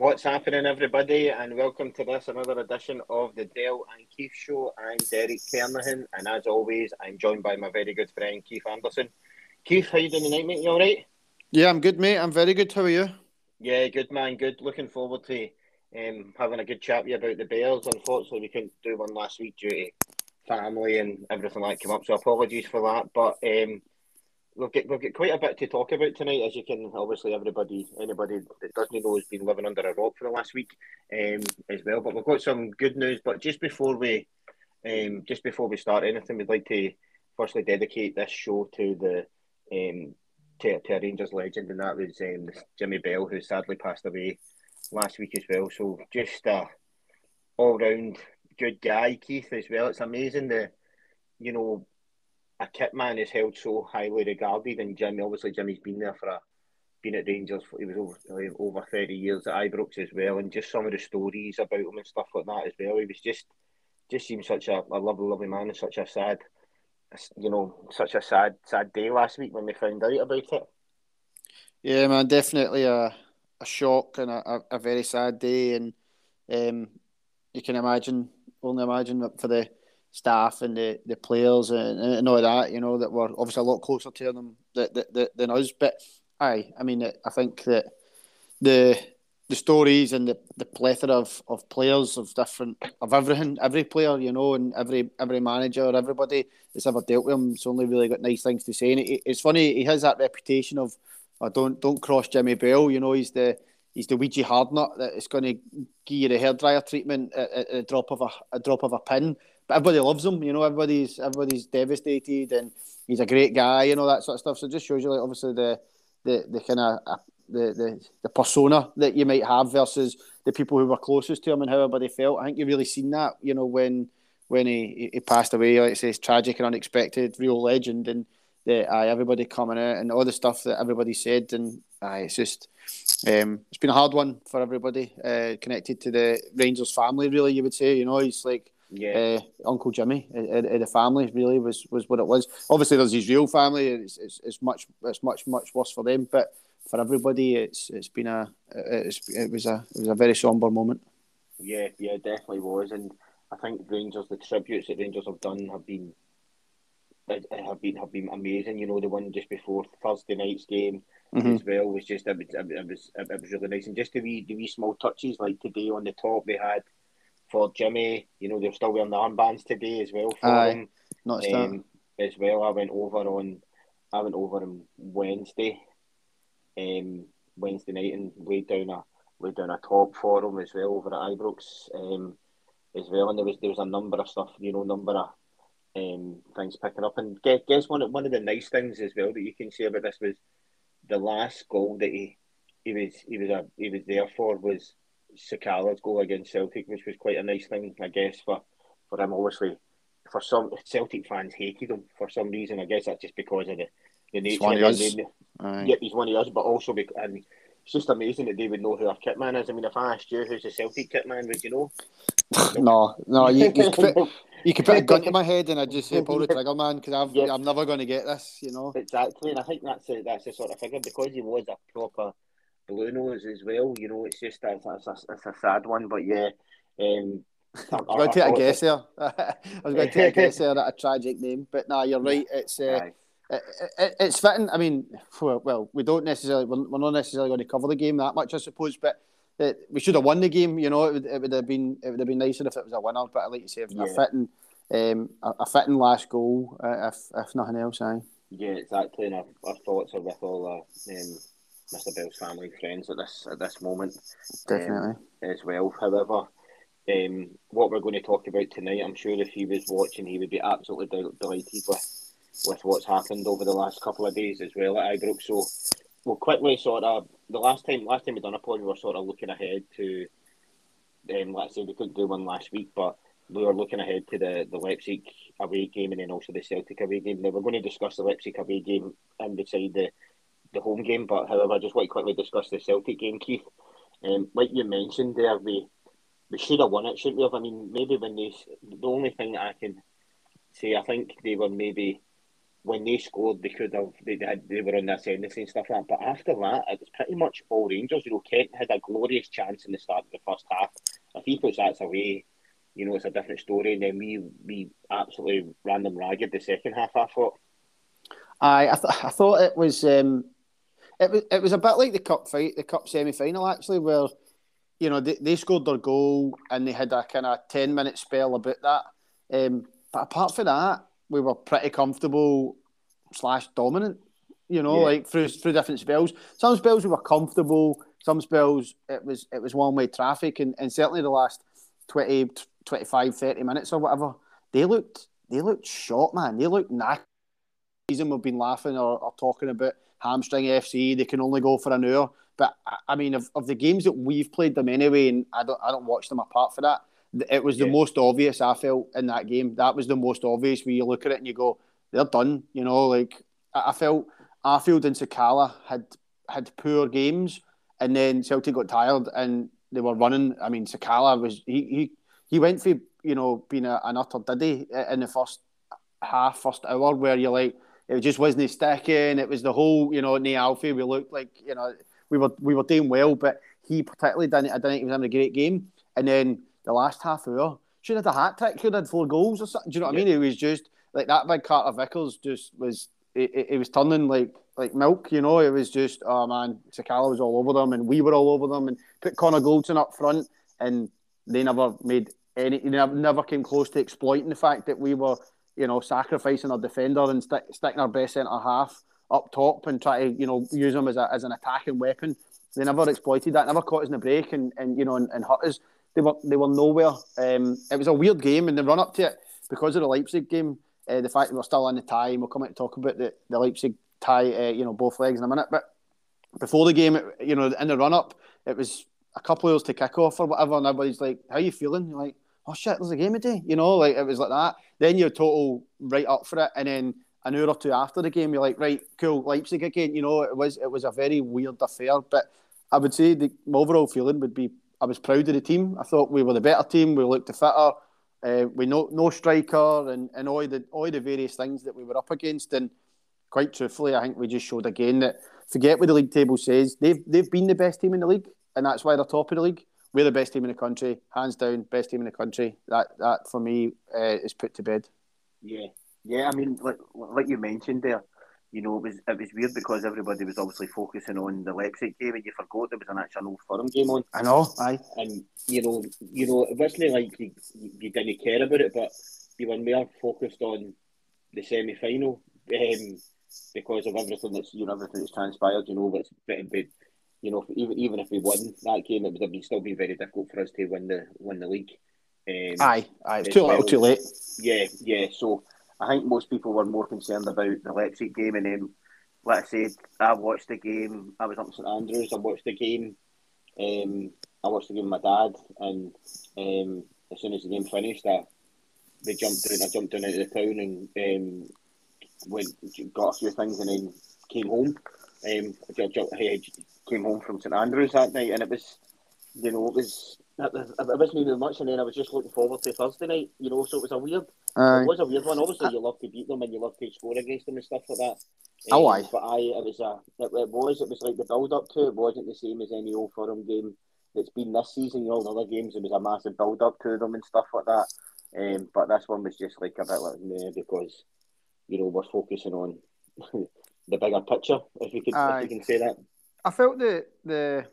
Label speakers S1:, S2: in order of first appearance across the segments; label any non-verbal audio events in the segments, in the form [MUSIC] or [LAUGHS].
S1: What's happening, everybody, and welcome to this another edition of the Dale and Keith Show. I'm Derek Kernahan, and as always, I'm joined by my very good friend Keith Anderson. Keith, how you doing tonight, mate? You all right?
S2: Yeah, I'm good, mate. I'm very good. How are you?
S1: Yeah, good man, good. Looking forward to um, having a good chat with you about the Bears. Unfortunately, we couldn't do one last week due to family and everything that came up, so apologies for that. But um, we've got we've got quite a bit to talk about tonight, as you can obviously everybody anybody that doesn't know has been living under a rock for the last week um, as well. But we've got some good news. But just before we um, just before we start anything, we'd like to firstly dedicate this show to the um, to, to a Rangers legend, and that was um, Jimmy Bell, who sadly passed away last week as well. So just a all round good guy, Keith, as well. It's amazing the you know a kit man is held so highly regarded, and Jimmy obviously Jimmy's been there for a been at Rangers. For, he was over over thirty years at Ibrox as well, and just some of the stories about him and stuff like that as well. He was just just seemed such a, a lovely, lovely man, and such a sad, you know, such a sad, sad day last week when we found out about it.
S2: Yeah, man, definitely a a shock and a, a very sad day, and um, you can imagine, only imagine that for the staff and the, the players and, and all that, you know, that were obviously a lot closer to them that, that, than us. But aye, I mean, I think that the the stories and the, the plethora of, of players of different of everything, every player, you know, and every every manager, everybody that's ever dealt with him, it's only really got nice things to say. And it, it's funny, he has that reputation of, oh, don't don't cross Jimmy Bell, you know, he's the he's the Ouija hard nut that is going to give you the hairdryer treatment at, at, a drop of a, a drop of a pin but everybody loves him. You know, everybody's everybody's devastated, and he's a great guy, you know that sort of stuff. So it just shows you, like, obviously the the the kind of uh, the, the the persona that you might have versus the people who were closest to him and how everybody felt. I think you've really seen that, you know, when when he, he passed away. Like I say, tragic and unexpected, real legend, and the uh, everybody coming out and all the stuff that everybody said, and uh, it's just um, it's been a hard one for everybody uh, connected to the Rangers family. Really, you would say, you know, he's like
S1: yeah,
S2: uh, Uncle Jimmy, uh, uh, the family really was, was what it was. Obviously, there's his real family. It's, it's, it's much it's much much worse for them, but for everybody, it's it's been a it's, it was a it was a very somber moment.
S1: Yeah, yeah, definitely was, and I think Rangers the tributes that Rangers have done have been have been have been amazing. You know, the one just before Thursday night's game mm-hmm. as well was just it was, it was it was really nice, and just the wee the wee small touches like today on the top they had for Jimmy. You know, they're still wearing the armbands today as well for Aye, him.
S2: Not um,
S1: as well. I went over on I went over on Wednesday, um, Wednesday night and laid down a laid down a top for him as well over at Ibrox, um, as well. And there was there was a number of stuff, you know, number of um things picking up. And guess, guess one of one of the nice things as well that you can say about this was the last goal that he he was he was a he was there for was Sakala's goal against Celtic, which was quite a nice thing, I guess, for, for him. Obviously, for some Celtic fans hated him for some reason. I guess that's just because of the, the nature
S2: of
S1: us. Yep, he's one of us, but also because, and it's just amazing that they would know who our kitman is. I mean, if I asked you who's the Celtic kitman, would you know? [LAUGHS]
S2: no, no, you, you, could put, you could put a gun to my head and I'd just say pull the trigger, man, because yep. I'm never going to get this, you know.
S1: Exactly, and I think that's a, that's the sort of figure because he was a proper Blue Nose as well. You know, it's just it's, it's, a, it's a sad one, but yeah. Um, [LAUGHS]
S2: I was going to take a guess there. [LAUGHS] I was going to take a guess there at a tragic name, but no, you're right. It's uh, it, it, it's fitting. I mean, well, we don't necessarily we're not necessarily going to cover the game that much, I suppose, but it, we should have won the game. You know, it would, it would have been it would have been nicer if it was a winner. But I like you say, yeah. a fitting um, a, a, fitting last goal, uh, if if nothing else, aye.
S1: Yeah, exactly. And our, our thoughts are with all the um, Mr. Bell's family and friends at this at this moment.
S2: Definitely.
S1: Um, as well. However, um, what we're going to talk about tonight, I'm sure if he was watching, he would be absolutely del- delighted with with what's happened over the last couple of days as well at Ibrox. So we'll quickly sort of the last time last time we done a pod, we were sort of looking ahead to. Um, let's say we couldn't do one last week, but we were looking ahead to the, the Leipzig away game and then also the Celtic away game. Now we're going to discuss the Leipzig away game and beside the the home game. But however, I just want to quickly discuss the Celtic game, Keith. Um, like you mentioned there, we we should have won it, shouldn't we have? I mean, maybe when they the only thing I can say, I think they were maybe when they scored, they could have they had they were on the ascendancy and stuff like that. But after that, it was pretty much all Rangers. You know, Kent had a glorious chance in the start of the first half. If he puts that away, you know, it's a different story. And then we we absolutely ran them ragged the second half. I thought.
S2: I I, th- I thought it was um, it was it was a bit like the cup fight, the cup semi final actually, where you know they, they scored their goal and they had a kind of ten minute spell about that. Um, but apart from that, we were pretty comfortable slash dominant. You know, yeah. like through through different spells. Some spells we were comfortable. Some spells it was it was one way traffic, and, and certainly the last 20, 25, 30 minutes or whatever, they looked they looked shot, man. They looked knackered. Season we've been laughing or, or talking about hamstring FC. They can only go for an hour. But I mean, of, of the games that we've played them anyway, and I don't I don't watch them apart for that. It was the yeah. most obvious I felt in that game. That was the most obvious where you look at it and you go, they're done. You know, like I, felt Arfield and Sakala had had poor games, and then Celtic got tired and they were running. I mean, Sakala was he he, he went for you know being a, an utter diddy in the first half, first hour, where you're like it just wasn't sticking. It was the whole you know Nay Alfie. We looked like you know we were we were doing well, but he particularly didn't. I didn't think he was having a great game, and then the last half hour. Should have had a hat trick, should have had four goals or something. Do you know what yeah. I mean? It was just like that big Carter Vickers just was it, it, it, was turning like like milk, you know. It was just oh man, Sakala was all over them and we were all over them and put Connor Goldson up front and they never made any they never, never came close to exploiting the fact that we were, you know, sacrificing our defender and stick, sticking our best centre half up top and try to, you know, use them as, a, as an attacking weapon. They never exploited that, never caught us in the break and, and you know and, and hurt us they were they were nowhere. Um, it was a weird game in the run up to it because of the Leipzig game. Uh, the fact that we're still in the tie, and we'll come out and talk about the, the Leipzig tie, uh, you know, both legs in a minute. But before the game, you know, in the run up, it was a couple of hours to kick off or whatever, and everybody's like, "How you feeling?" You're like, "Oh shit, there's a game today," you know, like it was like that. Then you're total right up for it, and then an hour or two after the game, you're like, "Right, cool, Leipzig again." You know, it was it was a very weird affair, but I would say the overall feeling would be I was proud of the team. I thought we were the better team. We looked the fitter. Uh, we no no striker and, and all the all the various things that we were up against. And quite truthfully, I think we just showed again that forget what the league table says. They've they've been the best team in the league, and that's why they're top of the league. We're the best team in the country, hands down, best team in the country. That that for me uh, is put to bed.
S1: Yeah, yeah. I mean, like like you mentioned there, you know, it was it was weird because everybody was obviously focusing on the Leipzig game, and you forgot there was an actual Old Firm game on.
S2: I know, aye.
S1: And you know, you know, it wasn't like you, you didn't care about it, but you were more focused on the semi final um, because of everything that's you know everything that's transpired. You know, it's but, you know, even even if we won that game, it would have been, still been very difficult for us to win the win the league.
S2: Um, aye, aye, it's too well. little, too late.
S1: Yeah, yeah. So I think most people were more concerned about the Leipzig game, and then, like I said, I watched the game. I was up in St Andrews. I watched the game. Um, I watched the game with my dad, and um, as soon as the game finished, I they jumped in. I jumped down into the town and um, went got a few things, and then came home. Um, I jumped, I came home from St Andrews that night, and it was, you know, it was it wasn't even much, and then I was just looking forward to Thursday night. You know, so it was a weird uh, it was a weird one. Obviously, you love to beat them and you love to score against them and stuff like that.
S2: Um, oh, aye.
S1: But I, it was a, it, it, was, it was like the build up to it wasn't the same as any Old Firm game that's been this season. You know, the other games it was a massive build up to them and stuff like that. Um, but this one was just like a bit like meh because you know we're focusing on [LAUGHS] the bigger picture. If you could, if you can say that.
S2: I felt the the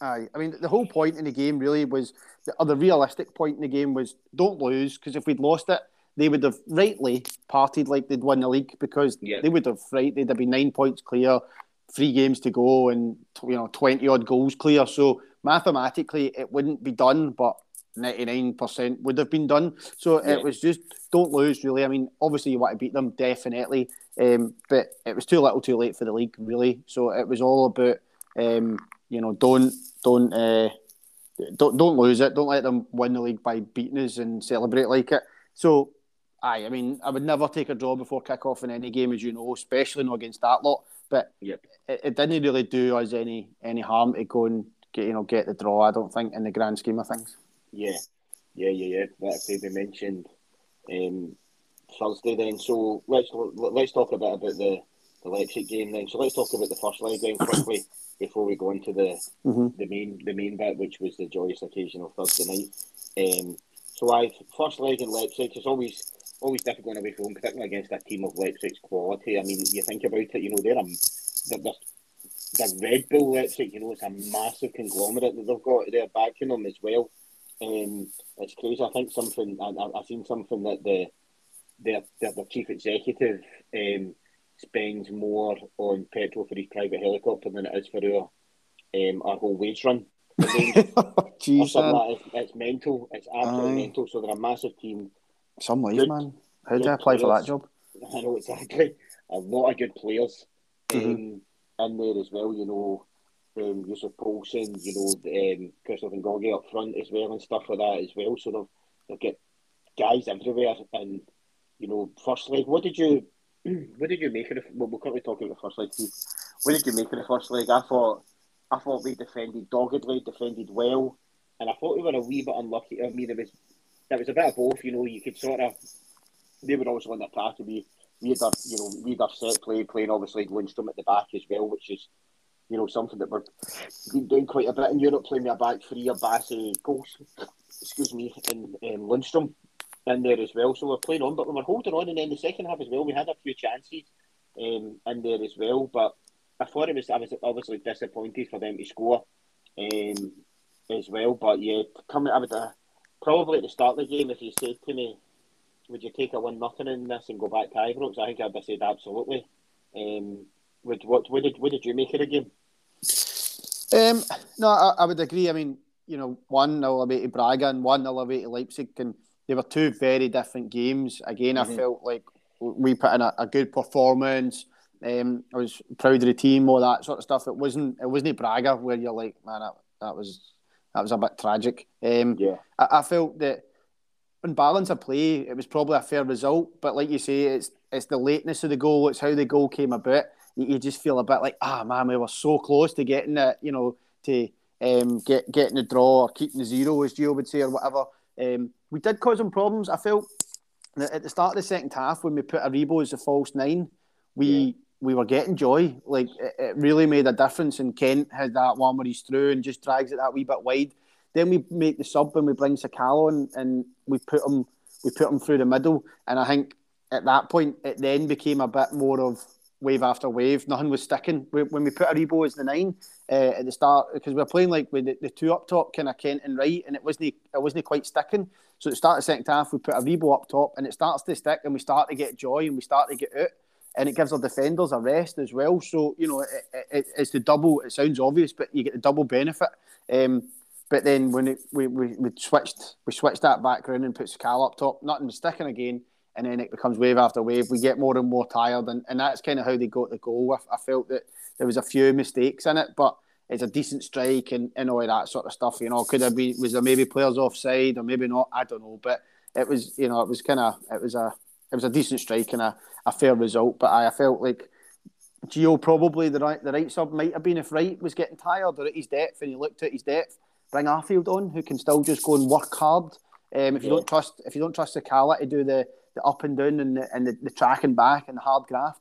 S2: Aye, I mean the whole point in the game really was, or the realistic point in the game was, don't lose because if we'd lost it, they would have rightly partied like they'd won the league because yeah. they would have right they'd have been nine points clear, three games to go, and you know twenty odd goals clear. So mathematically, it wouldn't be done, but ninety nine percent would have been done. So yeah. it was just don't lose really. I mean, obviously you want to beat them definitely, um, but it was too little, too late for the league really. So it was all about. Um, you know, don't don't uh, don't don't lose it. Don't let them win the league by beating us and celebrate like it. So, aye, I mean, I would never take a draw before kick off in any game, as you know, especially not against that lot. But
S1: yep.
S2: it, it didn't really do us any any harm to go and get you know get the draw. I don't think in the grand scheme of things.
S1: Yeah, yeah, yeah, yeah. Said, we mentioned um, Thursday then. So let's let's talk a bit about the, the Leipzig game then. So let's talk about the first leg then quickly before we go into the mm-hmm. the main the main bit, which was the joyous occasion of Thursday night. Um, so I first leg in Leipzig is always always difficult away from home, particularly against a team of Leipzig's quality. I mean, you think about it, you know, they're a they're, the Red Bull Leipzig, you know, it's a massive conglomerate that they've got there backing them as well. Um, it's crazy. I think something I, have seen something that the their, their, their chief executive um, spends more on petrol for his private helicopter than it is for our um, our whole wage run. [LAUGHS]
S2: Jeez,
S1: like it's, it's, mental. It's absolutely Aye. mental. So they're a massive team.
S2: Some life, man. How do I apply players. for that job? [LAUGHS]
S1: I know exactly. A lot of good players mm-hmm. um, in there as well. You know, um, Yussuf Poulsen, you know, um, Christoph Nkunku up front as well and stuff like that as well. So they've, they've got guys everywhere. And, you know, first leg, what did you [CLEARS THROAT] what did you make of the well, we'll quickly talk about the first leg, What did you make of the first leg? I thought I thought we defended doggedly, defended well, and I thought we were a wee bit unlucky. I mean, there was there was a bit of both. You know, you could sort of they were also on the attack. We we had our you know we had our set play playing obviously Lundstram at the back as well, which is you know, something that we're been doing quite a bit in Europe, playing a back three of Bassey Goldson, excuse me, and um, Lundstram in there as well. So we're playing on, but we were holding on, and then the second half as well, we had a few chances um, in there as well. But I thought it was, I was obviously disappointed for them to score um, as well. But yeah, coming, I would uh, probably at the start of the game, if you said to me, would you take a one nothing in this and go back to Ibrox? I think I'd have said absolutely. Um, what, what, what did what did you make of the game?
S2: Um, no, I, I, would agree. I mean, you know, one nil away to Braga and one nil away to Leipzig, and they were two very different games. Again, mm-hmm. I felt like we put in a, a good performance. Um, I was proud of the team, all that sort of stuff. It wasn't it wasn't Braga where you're like, man, that, that was that was a bit tragic. Um,
S1: yeah, I,
S2: I felt that on balance of play, it was probably a fair result. But like you say, it's it's the lateness of the goal. It's how the goal came about you, you just feel a bit like, ah, man, we were so close to getting it, you know, to um, get getting the draw or keeping the zero, as Gio would say, or whatever. Um, we did cause some problems. I felt at the start of the second half when we put Aribo as a false nine, we yeah. we were getting joy. Like it, it, really made a difference. And Kent had that one where he's through and just drags it that wee bit wide. Then we make the sub and we bring Sakala and, and we put him we put him through the middle. And I think at that point it then became a bit more of wave after wave. Nothing was sticking. When we put Aribo as the nine uh, at the start, because we were playing like with the, the two up top, kind of Kent and Wright, and it wasn't it wasn't quite sticking. So at the start of the second half, we put Aribo up top, and it starts to stick, and we start to get joy, and we start to get out, and it gives our defenders a rest as well. So you know, it, it, it's the double. It sounds obvious, but you get the double benefit. Um, but then when it, we, we, we switched we switched that background and put Cal up top, nothing was sticking again and then it becomes wave after wave. We get more and more tired, and, and that's kind of how they got the goal. I, I, felt that there was a few mistakes in it, but it's a decent strike and, and all that sort of stuff. You know, could have be was there maybe players offside or maybe not? I don't know, but it was you know it was kind of it was a it was a decent strike and a, a fair result. But I, I felt like Gio probably the right the right sub might have been if Wright was getting tired or at his depth and he looked at his depth. Bring Arfield on, who can still just go and work hard. Um, if you yeah. don't trust, if you don't trust Sakala to do the the up and down and the, and the, the track and back and the hard graft.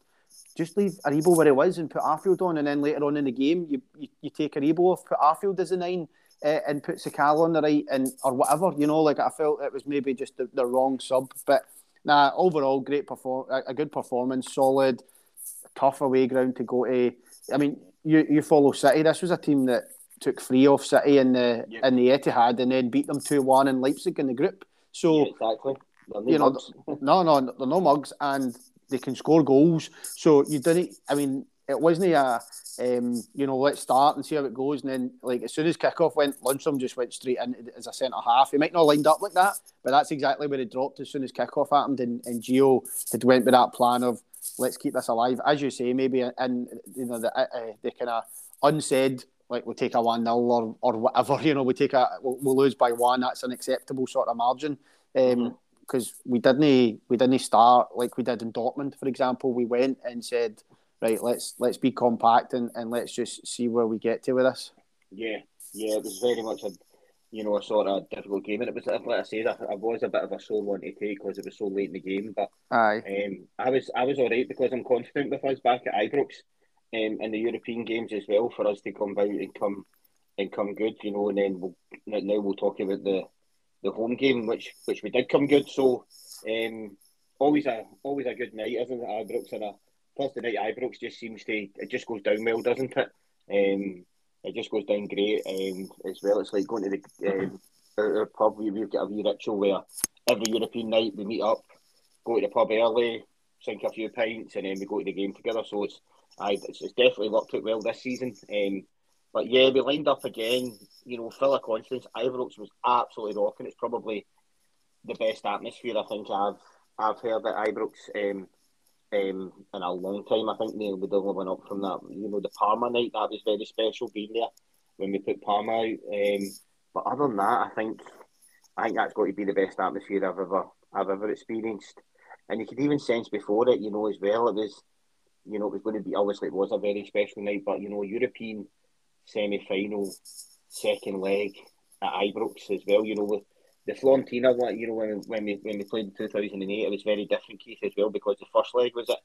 S2: Just leave Aribo where he was and put Arfield on, and then later on in the game, you, you, you take Aribo off, put Arfield as a nine, uh, and put Sakala on the right, and or whatever. You know, like I felt it was maybe just the, the wrong sub, but nah. Overall, great perform, a, a good performance, solid, tough away ground to go to. I mean, you you follow City. This was a team that took three off City in the yeah. in the Etihad and then beat them two one in Leipzig in the group. So
S1: yeah, exactly
S2: you know, no, no, they're no mugs, and they can score goals. So you didn't. I mean, it wasn't a, um, you know, let's start and see how it goes, and then like as soon as kickoff went, Lundstram just went straight in as a centre half. He might not lined up like that, but that's exactly where he dropped as soon as kickoff happened, and, and Gio had went with that plan of let's keep this alive, as you say, maybe, and you know the uh, uh the kind of unsaid like we take a one 0 or or whatever, [LAUGHS] you know, we take a we'll, we'll, lose by one. That's an acceptable sort of margin. Um, mm-hmm because we didn't we didn't start like we did in Dortmund, for example. We went and said, right, let's let's be compact and, and let's just see where we get to with this.
S1: Yeah, yeah, it was very much a, you know, a sort of difficult game. And it was, like I said, I, I was a bit of a sore one to take because it was so late in the game. But
S2: Aye.
S1: um, I was I was all right because I'm confident with us back at Ibrox um, in the European games as well for us to come out and come and come good, you know. And then we'll, now we'll talk about the the home game, which which we did come good. So um, always a always a good night, isn't it? Ibrox and a plus Thursday night Ibrox just seems to it just goes down well, doesn't it? Um, it just goes down great um, as well. It's like going to the um, our, our pub. We, we've got a wee ritual where every European night we meet up, go to the pub early, sink a few pints, and then we go to the game together. So it's I it's, it's definitely worked out well this season. Um, but yeah, we lined up again. You know, full of confidence. Ibrox was absolutely rocking. It's probably the best atmosphere I think I've I've heard at Ibrox. Um, um, in a long time. I think Neil would only went up from that. You know, the Parma night that was very special being there when we put Parma out. Um, but other than that, I think I think that's got to be the best atmosphere I've ever I've ever experienced. And you could even sense before it, you know, as well. It was, you know, it was going to be obviously it was a very special night, but you know, European semi final, second leg at Ibrox as well. You know, with the Fiorentina one, you know, when when we when we played in two thousand and eight, it was very different, Keith, as well, because the first leg was at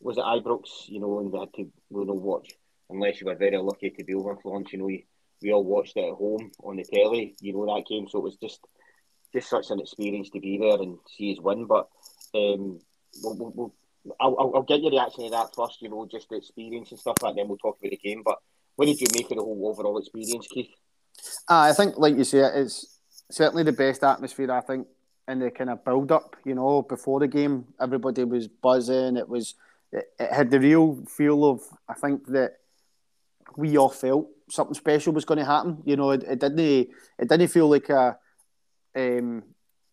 S1: was at Ibrox, you know, and we had to you know watch unless you were very lucky to be over in Florence, you know, we, we all watched it at home on the telly, you know, that game. So it was just just such an experience to be there and see his win. But um, we'll, we'll, we'll I'll, I'll, I'll get your reaction to that first, you know, just the experience and stuff like that, then we'll talk about the game. But what did you make of the whole overall experience, Keith?
S2: Uh, I think, like you say, it's certainly the best atmosphere I think in the kind of build up. You know, before the game, everybody was buzzing. It was it, it had the real feel of I think that we all felt something special was going to happen. You know, it, it didn't it didn't feel like a um,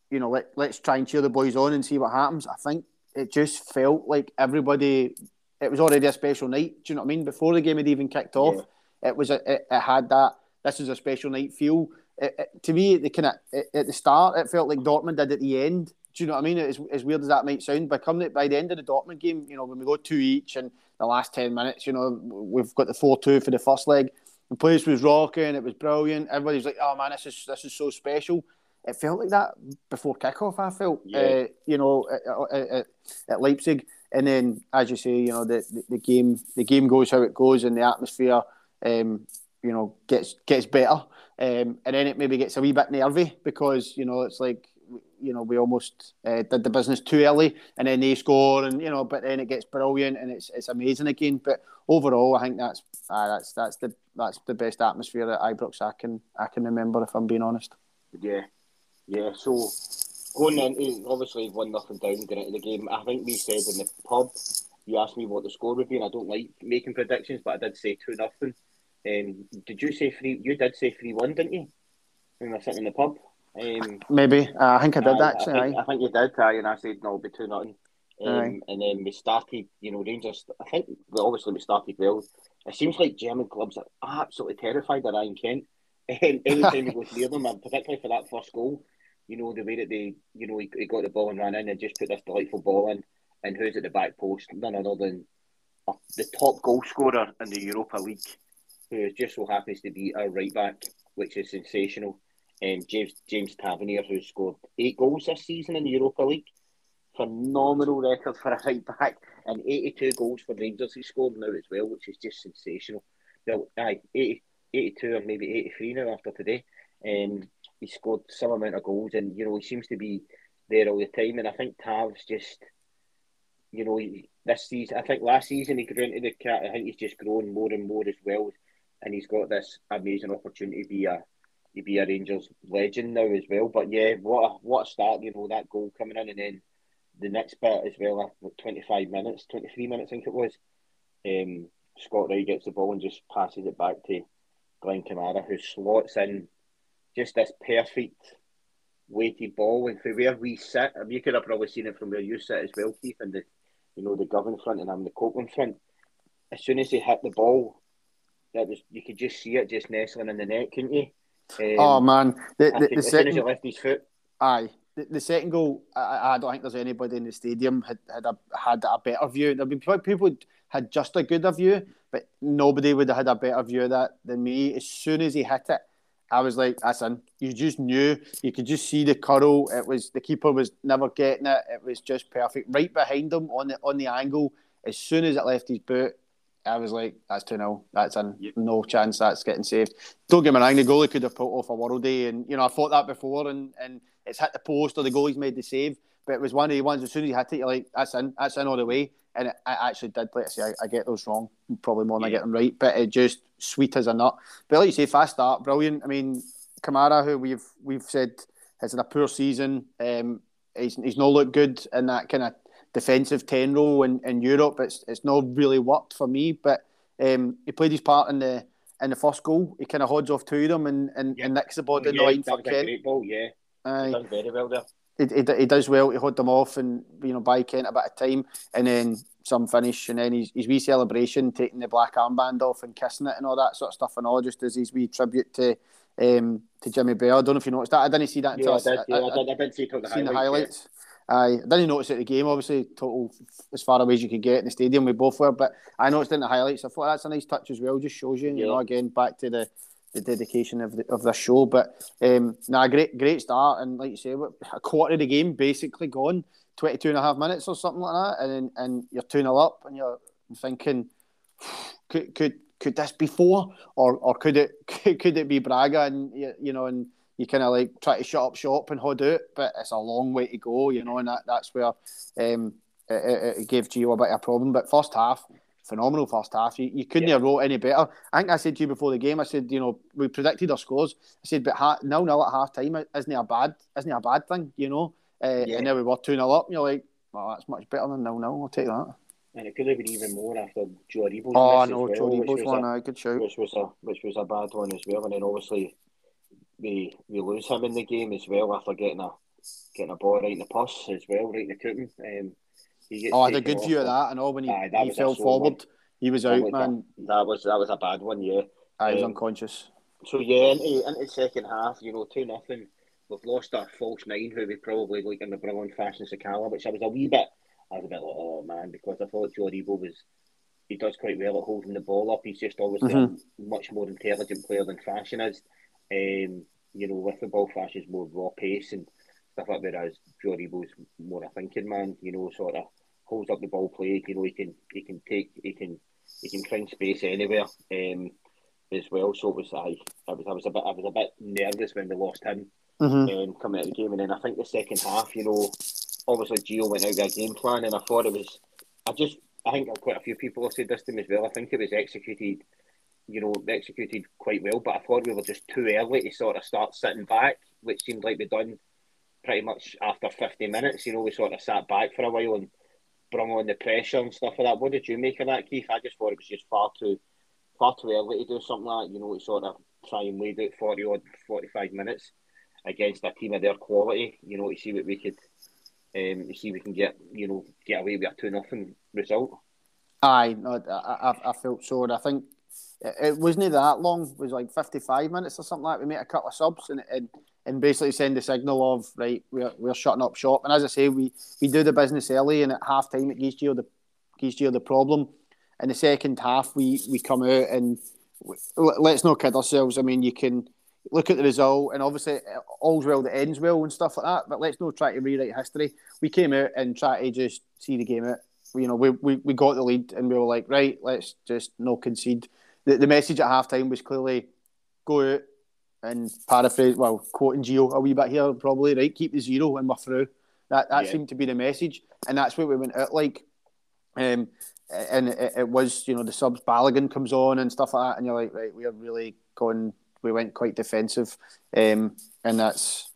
S2: you know let let's try and cheer the boys on and see what happens. I think it just felt like everybody. It was already a special night. Do you know what I mean? Before the game had even kicked off, yeah. it was a, it, it had that. This is a special night feel it, it, to me, the kind of at the start, it felt like Dortmund did at the end. Do you know what I mean? As, as weird as that might sound, by coming by the end of the Dortmund game, you know, when we go two each and the last ten minutes, you know, we've got the four two for the first leg. The place was rocking. It was brilliant. Everybody's like, "Oh man, this is this is so special." It felt like that before kickoff. I felt, yeah. uh, you know, at, at, at, Leipzig, and then as you say, you know, the, the, the game the game goes how it goes, and the atmosphere, um, you know, gets gets better. Um, and then it maybe gets a wee bit nervy because you know it's like you know we almost uh, did the business too early, and then they score, and you know, but then it gets brilliant and it's it's amazing again. But overall, I think that's uh, that's that's the that's the best atmosphere at Ibrox I can I can remember if I'm being honest.
S1: Yeah, yeah. So going into obviously one nothing down going into the game, I think we said in the pub. You asked me what the score would be, and I don't like making predictions, but I did say two nothing. Um, did you say three? You did say three one, didn't you? When we were sitting in the pub. Um,
S2: Maybe uh, I think I did uh, actually.
S1: I think, I think, you did, uh, and I said no, it'll be two nothing. Um, and then we started, you know, Rangers. I think well, obviously we started well. It seems like German clubs are absolutely terrified of Ryan Kent. [LAUGHS] Anytime we go near them, and particularly for that first goal, you know the way that they, you know, he, he got the ball and ran in and just put this delightful ball in. And who's at the back post? None other than uh, the top goal scorer in the Europa League who just so happens to be our right back, which is sensational. Um, James James Tavernier, who scored eight goals this season in the Europa League. Phenomenal record for a right back, and 82 goals for Rangers he scored now as well, which is just sensational. Well, aye, 80, 82 or maybe 83 now after today. Um, he scored some amount of goals, and you know he seems to be there all the time. And I think Tav's just, you know, this season. I think last season he grew into the cat. I think he's just grown more and more as well and he's got this amazing opportunity to be a to be a Rangers legend now as well. But yeah, what a what a start! You know that goal coming in, and then the next bit as well. Like twenty five minutes, twenty three minutes, I think it was. Um, Scott Wright gets the ball and just passes it back to Glenn Kamara, who slots in just this perfect weighted ball. And for where we sit, I mean, you could have probably seen it from where you sit as well, Keith, and the you know the Govan front and I'm the Copland front. As soon as he hit the ball, that was you could just see it just nestling in the net, couldn't you? Um,
S2: oh man, the, the, the
S1: as second, soon as he left his foot.
S2: Aye, the, the second goal, I, I, don't think there's anybody in the stadium had had a had a better view. There been people had just a good view, but nobody would have had a better view of that than me. As soon as he hit it, I was like, that's in. You just knew. You could just see the curl. It was the keeper was never getting it. It was just perfect. Right behind him on the on the angle. As soon as it left his boot, I was like, that's 2 0. That's in. Yep. No chance that's getting saved. Don't get me wrong, the goalie could have put off a worldie. And, you know, I thought that before and, and it's hit the post or the goalie's made the save. But it was one of the ones, as soon as you hit it, you're like, that's in. That's in all the way. And it, I actually did, like I say, I, I, get those wrong, probably more than yeah. I get them right. But it just sweet as a nut. But like you say, fast start, brilliant. I mean, Kamara, who we've we've said has had a poor season, um, he's, he's not looked good in that kind of defensive 10 role in, in Europe. It's it's not really worked for me, but um, he played his part in the in the first goal. He kind of hodged off two of them and, and,
S1: yeah.
S2: and nicks the ball in
S1: yeah,
S2: the line
S1: for Kent. Great ball, yeah. Uh, done very well there.
S2: He, he, he, does well to hold them off and you know buy Kent a bit of time and then some finish and then his, his wee celebration taking the black armband off and kissing it and all that sort of stuff and all just as his wee tribute to um, to Jimmy Bell. I don't know if you noticed that. I didn't see that until
S1: yeah, I, did, yeah, I, I, I, I did see the highlights. The highlights.
S2: I didn't notice it at the game, obviously, total as far away as you could get in the stadium. We both were, but I noticed in the highlights. I thought that's a nice touch as well. Just shows you, yeah. you know, again back to the, the dedication of the of the show. But um, nah, great great start, and like you say, a quarter of the game basically gone, 22 and a half minutes or something like that, and and you're two 0 up, and you're thinking, could could could this be four, or or could it [LAUGHS] could, could it be Braga, and you know, and you kind of like try to shut up shop and hold out, but it's a long way to go, you know, and that, that's where um, it, it, gave Gio a bit of a problem. But first half, phenomenal first half. You, you couldn't yeah. have wrote any better. I think I said to you before the game, I said, you know, we predicted our scores. I said, but ha- nil nil at half time isn't it a bad isn't it a bad thing, you know. Uh, yeah. And then we were two 0 up, and you're like, well, that's much better than nil nil. I'll take that.
S1: And it could have been even more after Joe Aribo's
S2: Oh
S1: no,
S2: well, Joe Aribo's one, a, good shout.
S1: Which was a which was a bad one as well. And then obviously we we lose him in the game as well after getting a getting a ball right in the pus as well, right in the cooting. Um,
S2: oh, I had a good view of that, and all when he, Aye, he fell forward, one. he was out, man.
S1: A, that was that was a bad one, yeah.
S2: I was um, unconscious.
S1: So yeah, into, into the second half, you know, two nothing. We've lost our false nine, who we probably like in the brilliant Fashion Sakala, which I was a wee bit, I was a bit like, oh man, because I thought Joe Aribo was, he does quite well at holding the ball up. He's just obviously mm-hmm. a much more intelligent player than Fashion is. Um, you know, with the ball flashes more raw pace and stuff like that. As Joe Aribo's more a thinking man, you know, sort of holds up the ball play. You know, he can he can take he can he can find space anywhere. Um, as well. So it was I, I was I was a bit I was a bit nervous when we lost him mm-hmm. um, coming out of the game, and then I think the second half, you know, obviously Gio went out with a game plan, and I thought it was I just I think quite a few people have said this to me as well. I think it was executed you know, executed quite well. But I thought we were just too early to sort of start sitting back, which seemed like we'd done pretty much after 50 minutes. You know, we sort of sat back for a while and brung on the pressure and stuff like that. What did you make of that, Keith? I just thought it was just far too far too early to do something like that. You know, sort of try and wait out 40 odd, 45 minutes against a team of their quality. You know, to see what we could. Um, see we can get you know get away with a two nothing result.
S2: Aye, no, I, I, I felt so, I think it, wasn't that long. It was like 55 minutes or something like that. We made a couple of subs and, and, and basically send the signal of, right, we're, we're shutting up shop. And as I say, we, we do the business early and at half time it gives you the, gives you the problem. In the second half, we, we come out and we, let's not kid ourselves. I mean, you can look at the result and obviously uh, all's well that ends well and stuff like that. But let's not try to rewrite history. We came out and try to just see the game out. You know, we, we, we got the lead and we were like, right, let's just not concede the, the message at halftime was clearly go out and paraphrase, well, quoting Gio a wee bit here, probably, right? Keep the zero and we're through. That that yeah. seemed to be the message, and that's what we went out like. Um, and it, it, was, you know, the subs Balogun comes on and stuff like that, and you're like, right, we are really going. We went quite defensive, um, and that's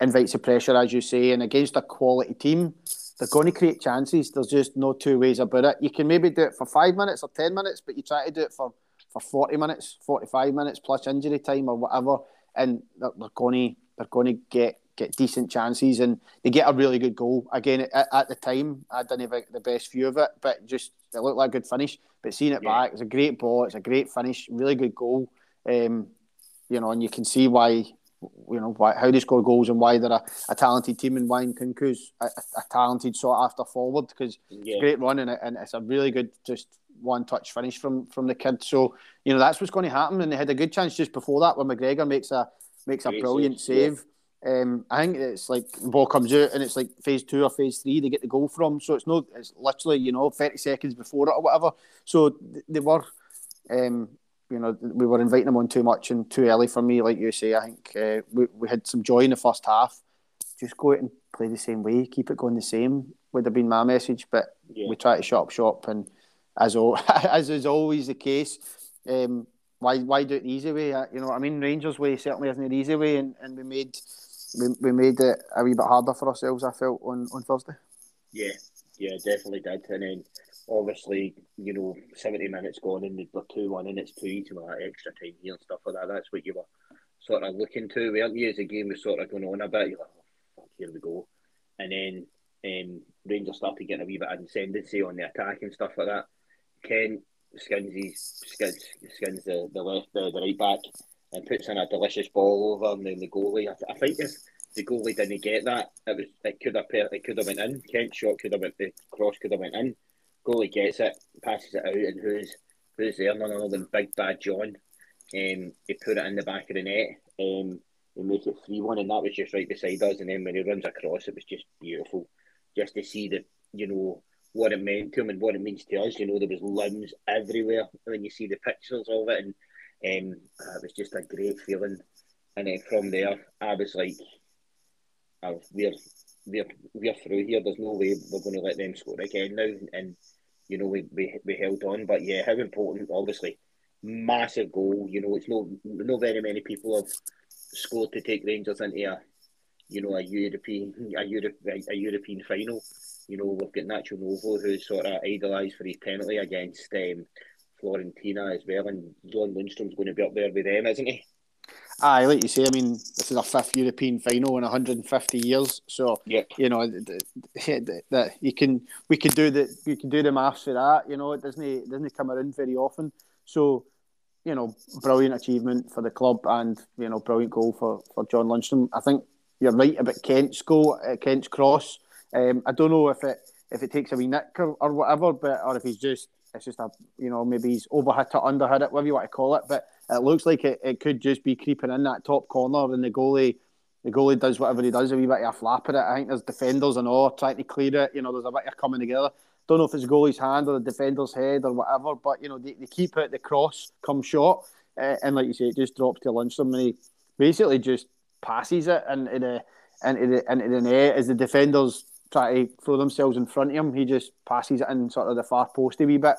S2: invites the pressure, as you say, and against a quality team, they're going to create chances. There's just no two ways about it. You can maybe do it for five minutes or ten minutes, but you try to do it for for 40 minutes, 45 minutes plus injury time or whatever, and they're, they're going to they're going to get get decent chances and they get a really good goal. Again, at, at the time, I didn't have the best view of it, but just it looked like a good finish. But seeing it yeah. back, it's a great ball, it's a great finish, really good goal. Um, you know, and you can see why you know why, how they score goals and why they're a, a talented team and why Nkunku's a, a, a talented sought after forward because yeah. it's a great run and, and it's a really good just one touch finish from from the kid. So you know that's what's going to happen. And they had a good chance just before that when McGregor makes a makes a brilliant save. save. Um, I think it's like the ball comes out and it's like phase two or phase three they get the goal from. So it's no, it's literally you know thirty seconds before it or whatever. So they were, um, you know, we were inviting them on too much and too early for me. Like you say, I think uh, we we had some joy in the first half. Just go out and play the same way, keep it going the same would have been my message. But yeah. we try to shop shop and as [LAUGHS] as is always the case. Um, why why do it the easy way? You know, I mean, Rangers way certainly isn't the easy way, and, and we made we, we made it a wee bit harder for ourselves. I felt on, on Thursday.
S1: Yeah, yeah, definitely did. And then obviously, you know, seventy minutes gone and we're two one, and it's two each of that extra time here and stuff like that. That's what you were sort of looking to, weren't you? As the game was sort of going on a bit, you're like, oh, fuck, here we go. And then um, Rangers started getting a wee bit of ascendancy on the attack and stuff like that. Kent skins his skins, skins the, the left the, the right back and puts in a delicious ball over and then the goalie. I, I think if the goalie didn't get that, it was it could have it could have went in. Kent's shot could have went the cross could have went in. Goalie gets it, passes it out, and who's who's there? None other than Big Bad John. Um, he put it in the back of the net. Um, and make it three one, and that was just right beside us. And then when he runs across, it was just beautiful, just to see that you know what it meant to him and what it means to us. You know, there was limbs everywhere when you see the pictures of it, and um, it was just a great feeling. And then from there, I was like, oh, we're we're we're through here. There's no way we're going to let them score again now. And you know, we, we we held on. But yeah, how important, obviously, massive goal. You know, it's no no very many people have scored to take Rangers into a you know a European a Europe a European final. You know, we've got Nacho Novo who's sort of idolised for his penalty against um, Fiorentina as well, and John Lundstram's going to be up there with them, isn't he?
S2: Aye, like you say, I mean, this is our fifth European final in 150 years. So,
S1: yep.
S2: you know, that you can we can do the you can do the maths for that. You know, it doesn't it doesn't come around very often. So, you know, brilliant achievement for the club, and you know, brilliant goal for for John Lundstram. I think you're right about Kent's goal, uh, Kent's cross. Um, I don't know if it if it takes a wee nick or, or whatever, but or if he's just it's just a you know maybe he's overhit it, underhit it, whatever you want to call it. But it looks like it, it could just be creeping in that top corner, and the goalie the goalie does whatever he does, a wee bit of a flap at it. I think there's defenders and all trying to clear it. You know, there's a bit of coming together. Don't know if it's goalie's hand or the defender's head or whatever, but you know they, they keep it. The cross comes short, uh, and like you say, it just drops to Lundstram, and he basically just passes it into the into the into the net as the defenders try to throw themselves in front of him. He just passes it in sort of the far post a wee bit,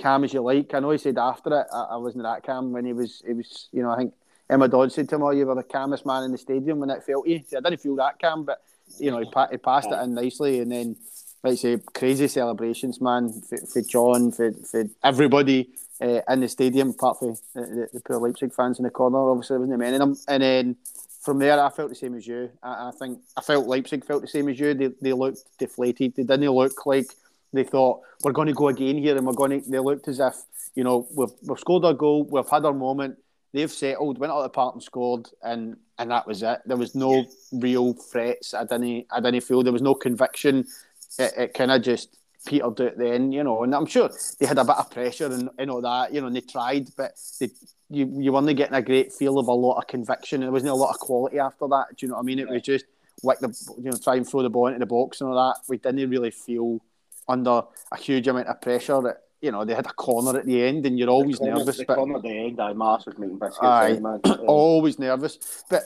S2: calm as you like. I know he said after it, I, I wasn't that calm when he was. He was, you know, I think Emma Dodds said to him, "Oh, you were the calmest man in the stadium when it felt you." See, I didn't feel that calm, but you know, he, pa- he passed it in nicely, and then like I say, crazy celebrations, man, for, for John, for, for everybody uh, in the stadium, apart from the, the, poor Leipzig fans in the corner. Obviously, there wasn't many of them, and then from there, I felt the same as you. I, I, think I felt Leipzig felt the same as you. They, they looked deflated. They didn't look like they thought we're going to go again here, and we're going to. They looked as if you know we've we've scored our goal, we've had our moment. They've settled, went out of the park and scored, and and that was it. There was no real threats. I didn't I didn't feel there was no conviction. It, it kind of just petered out then, you know. And I'm sure they had a bit of pressure and, and all that, you know, and they tried, but they you you weren't getting a great feel of a lot of conviction. There wasn't a lot of quality after that. Do you know what I mean? It was just like the you know try and throw the ball into the box and all that. We didn't really feel under a huge amount of pressure. That you know they had a corner at the end, and you're always
S1: corner,
S2: nervous.
S1: The
S2: but,
S1: corner at the end, I massive making biscuits.
S2: Aye, man. always nervous, but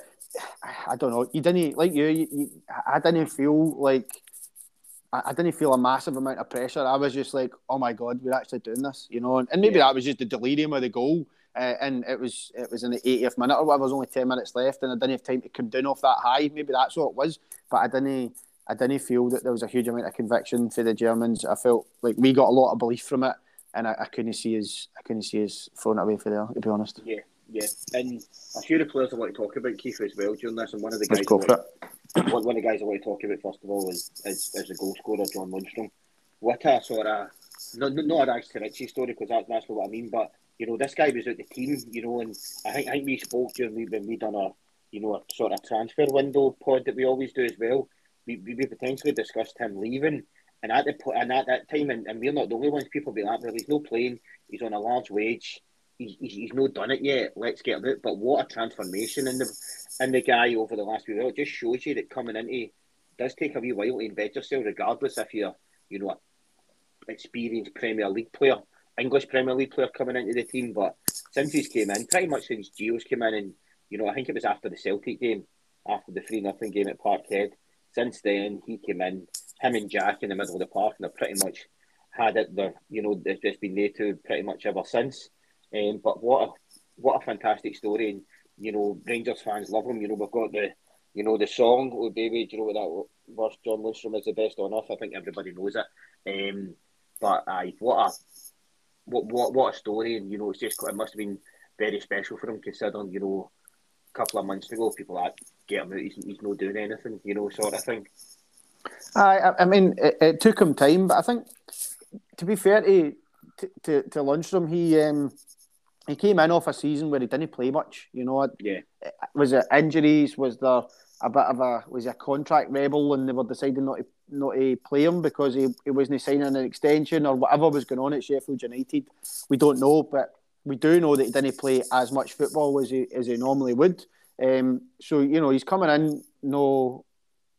S2: I don't know. You didn't like you, you, you I didn't feel like. I, didn't feel a massive amount of pressure. I was just like, "Oh my god, we're actually doing this," you know. And, and maybe yeah. that was just the delirium of the goal uh, and it was it was in the 80th minute or whatever. There was only 10 minutes left, and I didn't have time to come down off that high. Maybe that's what it was, but I didn't. I didn't feel that there was a huge amount of conviction for the Germans. I felt like we got a lot of belief from it, and I, I couldn't see us. I couldn't see us throwing it away for there. To be honest.
S1: Yeah, yeah, and a few of the players I want to talk about Keith as well during this, and one of the guys. One, of the guys I want to talk about first of all is is, is the goal scorer John Lundstram. What a sort of no, not a Rags to Richie story because that, that's not what I mean, but you know, this guy was at the team, you know, and I think I think we spoke during when we done a you know a sort of transfer window pod that we always do as well. We we potentially discussed him leaving, And at the and at that time, and, and we're not the only ones. People be like, "Well, he's no playing. He's on a large wage. He's, he's, not done it yet. Let's get him out." But what a transformation in the in the guy over the last few years. It just shows you that coming into does take a wee while to embed yourself, regardless if you're, you know, experienced Premier League player, English Premier League player coming into the team. But since he's came in, pretty much since Gio's came in, and you know, I think it was after the Celtic game, after the three nothing game at Parkhead. Since then, he came in, him and Jack in the middle of the park, and they've pretty much had it. There, you know, it's just been there two pretty much ever since. Um, but what a what a fantastic story, and you know, Rangers fans love him. You know, we've got the you know the song "Oh Baby," you know that verse John Lundstram is the best on earth. I think everybody knows it. Um, but aye, what a what what what a story, and you know, it's just it must have been very special for him considering you know a couple of months ago people like get him out, he's, he's not doing anything, you know, sort of thing.
S2: I I mean, it, it took him time, but I think to be fair to to to Lundstram, he um he came in off a season where he didn't play much. You know,
S1: yeah.
S2: Was it injuries? Was there a bit of a was he a contract rebel and they were deciding not to not to play him because he, he wasn't signing an extension or whatever was going on at Sheffield United? We don't know, but we do know that he didn't play as much football as he as he normally would. Um, so you know he's coming in no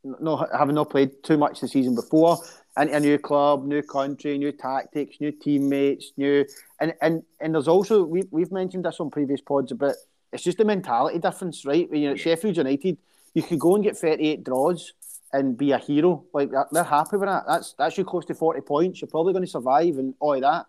S2: no having not played too much the season before into a new club, new country, new tactics, new teammates, new and and and there's also we we've mentioned this on previous pods about it's just a mentality difference, right? When you're at Sheffield United, you could go and get 38 draws and be a hero. Like they're happy with that. That's that's your close to 40 points. You're probably going to survive and all that.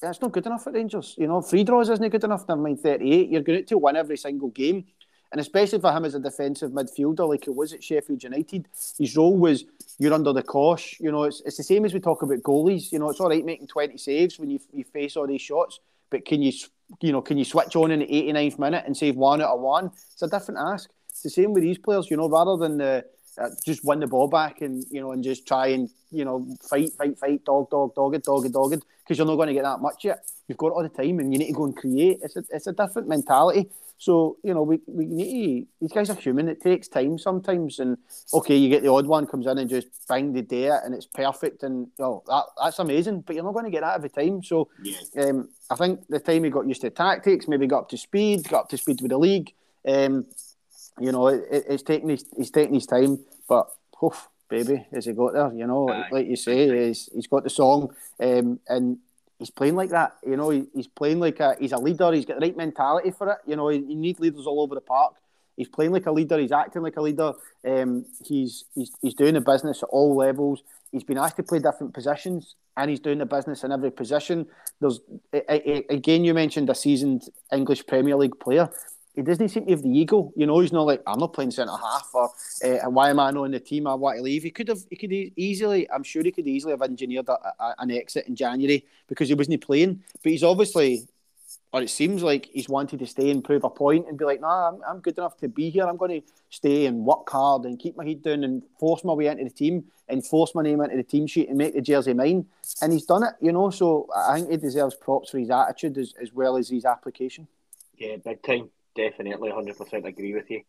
S2: That's not good enough for Rangers. You know, three draws isn't good enough. Never mind 38. You're going to win every single game. And especially for him as a defensive midfielder, like it was at Sheffield United, his role was you're under the cosh. You know, it's, it's the same as we talk about goalies. You know, it's all right making 20 saves when you, you face all these shots, but can you, you know, can you switch on in the 89th minute and save one out of one? It's a different ask. It's the same with these players, you know, rather than the, uh, just win the ball back and you know and just try and you know fight, fight, fight, dog, dog, dogged, dogged, dogged, because you're not going to get that much yet. You've got all the time, and you need to go and create. It's a, it's a different mentality. So you know, we, we need to, these guys are human. It takes time sometimes, and okay, you get the odd one comes in and just bang the day and it's perfect, and oh, that that's amazing. But you're not going to get that every time. So um, I think the time he got used to tactics, maybe got up to speed, got up to speed with the league. Um, you know, it, it's taking his he's taking his time, but oof, baby, has he got there? You know, Aye. like you say, he's he's got the song, um, and he's playing like that. You know, he, he's playing like a he's a leader. He's got the right mentality for it. You know, you need leaders all over the park. He's playing like a leader. He's acting like a leader. Um, he's he's he's doing the business at all levels. He's been asked to play different positions, and he's doing the business in every position. There's again, you mentioned a seasoned English Premier League player he doesn't seem to have the ego. You know, he's not like I'm not playing centre half or uh, why am I not in the team? I want to leave. He could have, he could easily. I'm sure he could easily have engineered a, a, an exit in January because he wasn't playing. But he's obviously, or it seems like he's wanted to stay and prove a point and be like, nah, I'm, I'm good enough to be here. I'm going to stay and work hard and keep my head down and force my way into the team and force my name into the team sheet and make the jersey mine. And he's done it, you know. So I think he deserves props for his attitude as, as well as his application.
S1: Yeah, big time definitely 100% agree with you.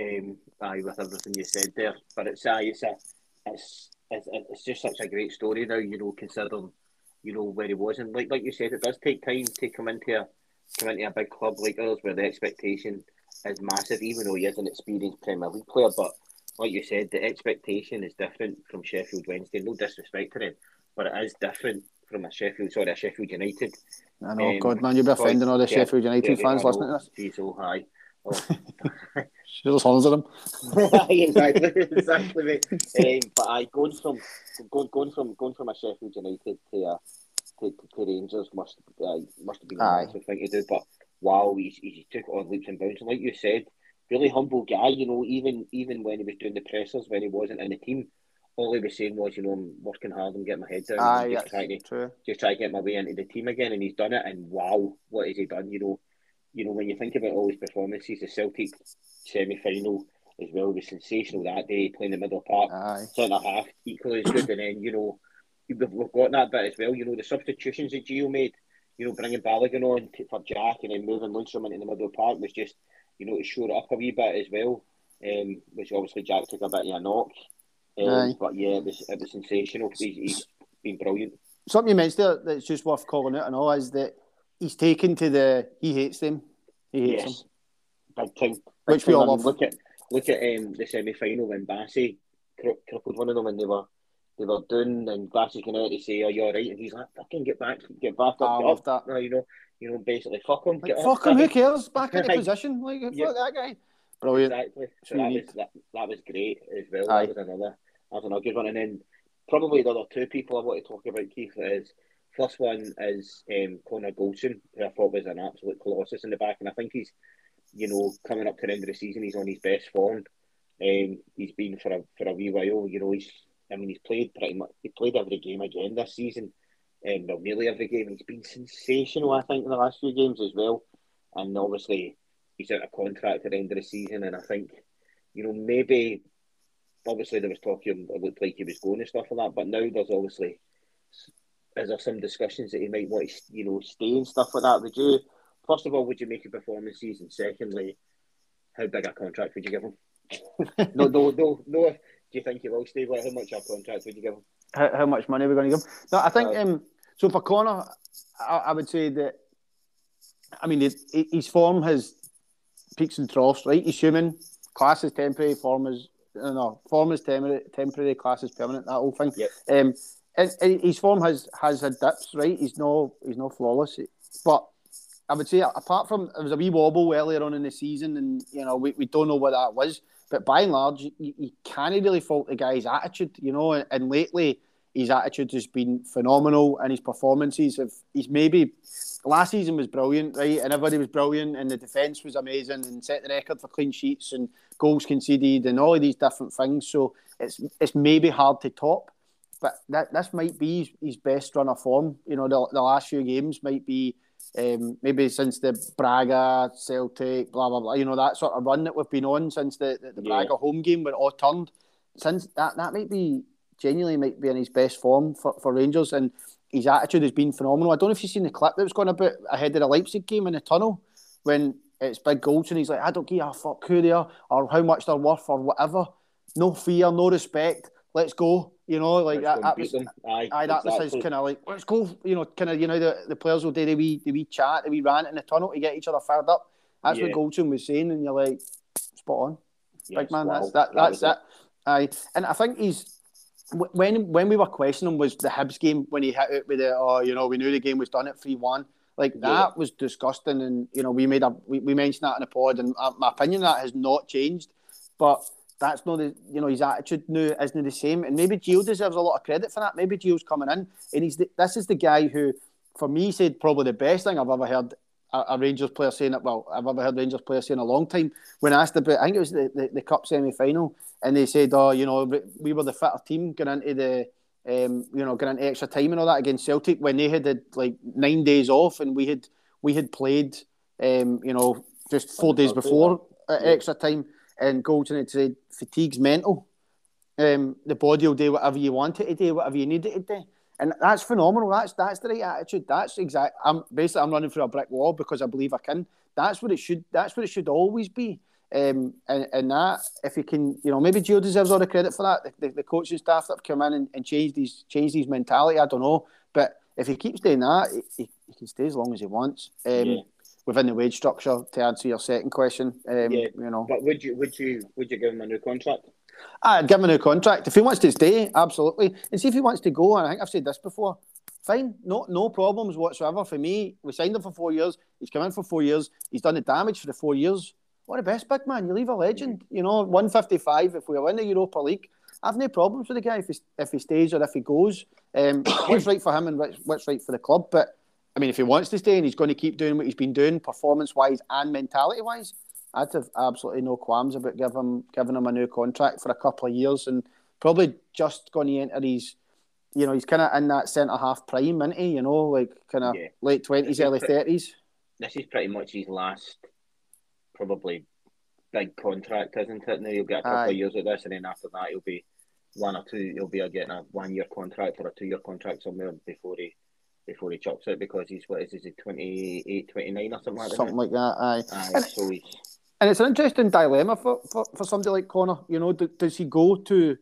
S1: Um, aye, with everything you said there. But it's aye, it's a, it's, it's, it's just such a great story now. You know, considering you know where he was, and like like you said, it does take time to come into a come into a big club like ours where the expectation is massive, even though he is an experienced Premier League player. But like you said, the expectation is different from Sheffield Wednesday. No disrespect to them, but it is different from a Sheffield, sorry, a Sheffield United.
S2: I know, um, God, man, you'll be offending all the yeah, Sheffield United yeah, fans listening to this.
S1: He's so high. Oh.
S2: There's tons of them. [LAUGHS]
S1: exactly, [LAUGHS] exactly, mate. Um, but I going from going going from going from a Sheffield United to a to, to, to Rangers must uh, must have been a massive thing to do. But wow, he, he took it on leaps and bounds. And like you said, really humble guy. You know, even even when he was doing the pressers when he wasn't in the team, all he was saying was, you know, I'm working hard and getting my head down.
S2: Aye,
S1: just trying to true. just try to get my way into the team again, and he's done it. And wow, what has he done? You know, you know when you think about all his performances, the Celtic semi final as well was sensational that day, playing the middle part, centre half equally as good, and then you know we've, we've got that bit as well. You know the substitutions that Gio made, you know bringing Balogun on for Jack and then moving Lundstram into the middle of the park was just you know to shore it up a wee bit as well. Um, which obviously Jack took a bit of a knock Um, but yeah, it was it was sensational. He's, he's been brilliant.
S2: Something you mentioned there that's just worth calling out and all is that he's taken to the he hates them. He hates
S1: yes. them. Big time. Big
S2: Which we all love.
S1: Look at look at um, the semi final when Bassey crippled one of them and they were they were doing and Bassey came out to say, "Are you all right?" And he's like, "Fucking get back, get back up."
S2: I love that.
S1: You know, you know, basically, fuck him.
S2: Like, fuck him. Who cares? Back into [LAUGHS] position. Like, fuck that guy. Brilliant.
S1: Exactly. So that was, that, that was great as well. Aye. That was another that was another good one. And then probably the other two people I want to talk about, Keith, is first one is um, Connor Goldson, who I thought was an absolute colossus in the back, and I think he's, you know, coming up to the end of the season, he's on his best form. Um, he's been for a for a wee while. You know, he's I mean, he's played pretty much. He played every game again this season, um, well, nearly every game. He's been sensational, I think, in the last few games as well. And obviously, he's out of contract at the end of the season, and I think, you know, maybe obviously there was talking it looked like he was going and stuff like that, but now there's obviously is there some discussions that he might want to you know stay and stuff like that. Would you first of all would you make a performance season? secondly, how big a contract would you give him? [LAUGHS] no, no, no, no. Do you think he will stay? Like, how much a contract would you give him?
S2: How, how much money are we going to give him? No, I think uh, um, so. For Connor, I, I would say that. I mean, his, his form has peaks and troughs, right? He's human. Class is temporary. Form is no form is temporary. Temporary. Class is permanent. That whole thing.
S1: Yep.
S2: Um, and, and his form has has had dips, right? He's no he's no flawless, but I would say apart from there was a wee wobble earlier on in the season, and you know we, we don't know what that was. But by and large, you, you can't really fault the guy's attitude, you know. And, and lately, his attitude has been phenomenal, and his performances have. He's maybe last season was brilliant, right? And everybody was brilliant, and the defence was amazing, and set the record for clean sheets and goals conceded, and all of these different things. So it's it's maybe hard to top, but that this might be his, his best run of form. You know, the, the last few games might be. Um, maybe since the Braga, Celtic, blah blah blah, you know that sort of run that we've been on since the the, the yeah. Braga home game when it all turned. Since that that might be genuinely might be in his best form for, for Rangers, and his attitude has been phenomenal. I don't know if you've seen the clip that was going about ahead of the Leipzig game in the tunnel when it's big goals and he's like, I don't give a fuck who they are or how much they're worth or whatever. No fear, no respect. Let's go. You know, like that, that was, aye, aye, that exactly. was his kind of like, let's go. You know, kind of, you know, the, the players will do the wee, the wee chat, the wee rant in the tunnel to get each other fired up. That's yeah. what Goldson was saying, and you're like, spot on, yes, big man. Wow. That's that. That's that. Aye, and I think he's when when we were questioning him was the Hibs game when he hit it with it. Oh, you know, we knew the game was done at three one. Like that yeah. was disgusting, and you know, we made a we, we mentioned that in the pod, and uh, my opinion that has not changed, but. That's not the you know his attitude now isn't the same, and maybe Gio deserves a lot of credit for that. Maybe Gio's coming in, and he's the, this is the guy who, for me, said probably the best thing I've ever heard a, a, Rangers player saying it. Well, I've ever heard Rangers player saying in a long time. When asked about, I think it was the, the, the cup semi final, and they said, "Oh, you know, we were the fitter team going into the, um, you know, into extra time and all that against Celtic when they had, had like nine days off, and we had we had played, um, you know, just four days before uh, extra time, and Goldson had said fatigue's mental. Um, the body will do whatever you want it to do, whatever you need it to do." and that's phenomenal. That's that's the right attitude. That's exact. I'm basically I'm running through a brick wall because I believe I can. That's what it should. That's what it should always be. Um, and, and that if you can, you know, maybe Gio deserves all the credit for that. The, the, the coaching staff that have come in and, and changed these changed these mentality. I don't know, but if he keeps doing that, he, he can stay as long as he wants. Um, yeah. Within the wage structure, to answer your second question, um, yeah. you know.
S1: But would you would you would you give him a new contract?
S2: I'd give him a new contract. If he wants to stay, absolutely. And see if he wants to go, and I think I've said this before, fine. No no problems whatsoever. For me, we signed him for four years. He's come in for four years. He's done the damage for the four years. What the best big man. You leave a legend. You know, 155 if we win the Europa League. I've no problems with the guy if he, if he stays or if he goes. Um, [COUGHS] what's right for him and what's, what's right for the club. But, I mean, if he wants to stay and he's going to keep doing what he's been doing performance-wise and mentality-wise, I'd have absolutely no qualms about giving him giving him a new contract for a couple of years and probably just going to enter his, you know, he's kind of in that centre half prime, isn't he? You know, like kind of yeah. late twenties, early thirties.
S1: This is pretty much his last, probably big contract, isn't it? Now he'll get a couple Aye. of years of this, and then after that you'll be one or two. You'll be getting a one year contract or a two year contract somewhere before he before he chops it because he's what is, is he 28, 29 or something like
S2: that? Something like that, aye. aye
S1: and, so he's
S2: and it's an interesting dilemma for, for, for somebody like Connor. You know, do, does he go to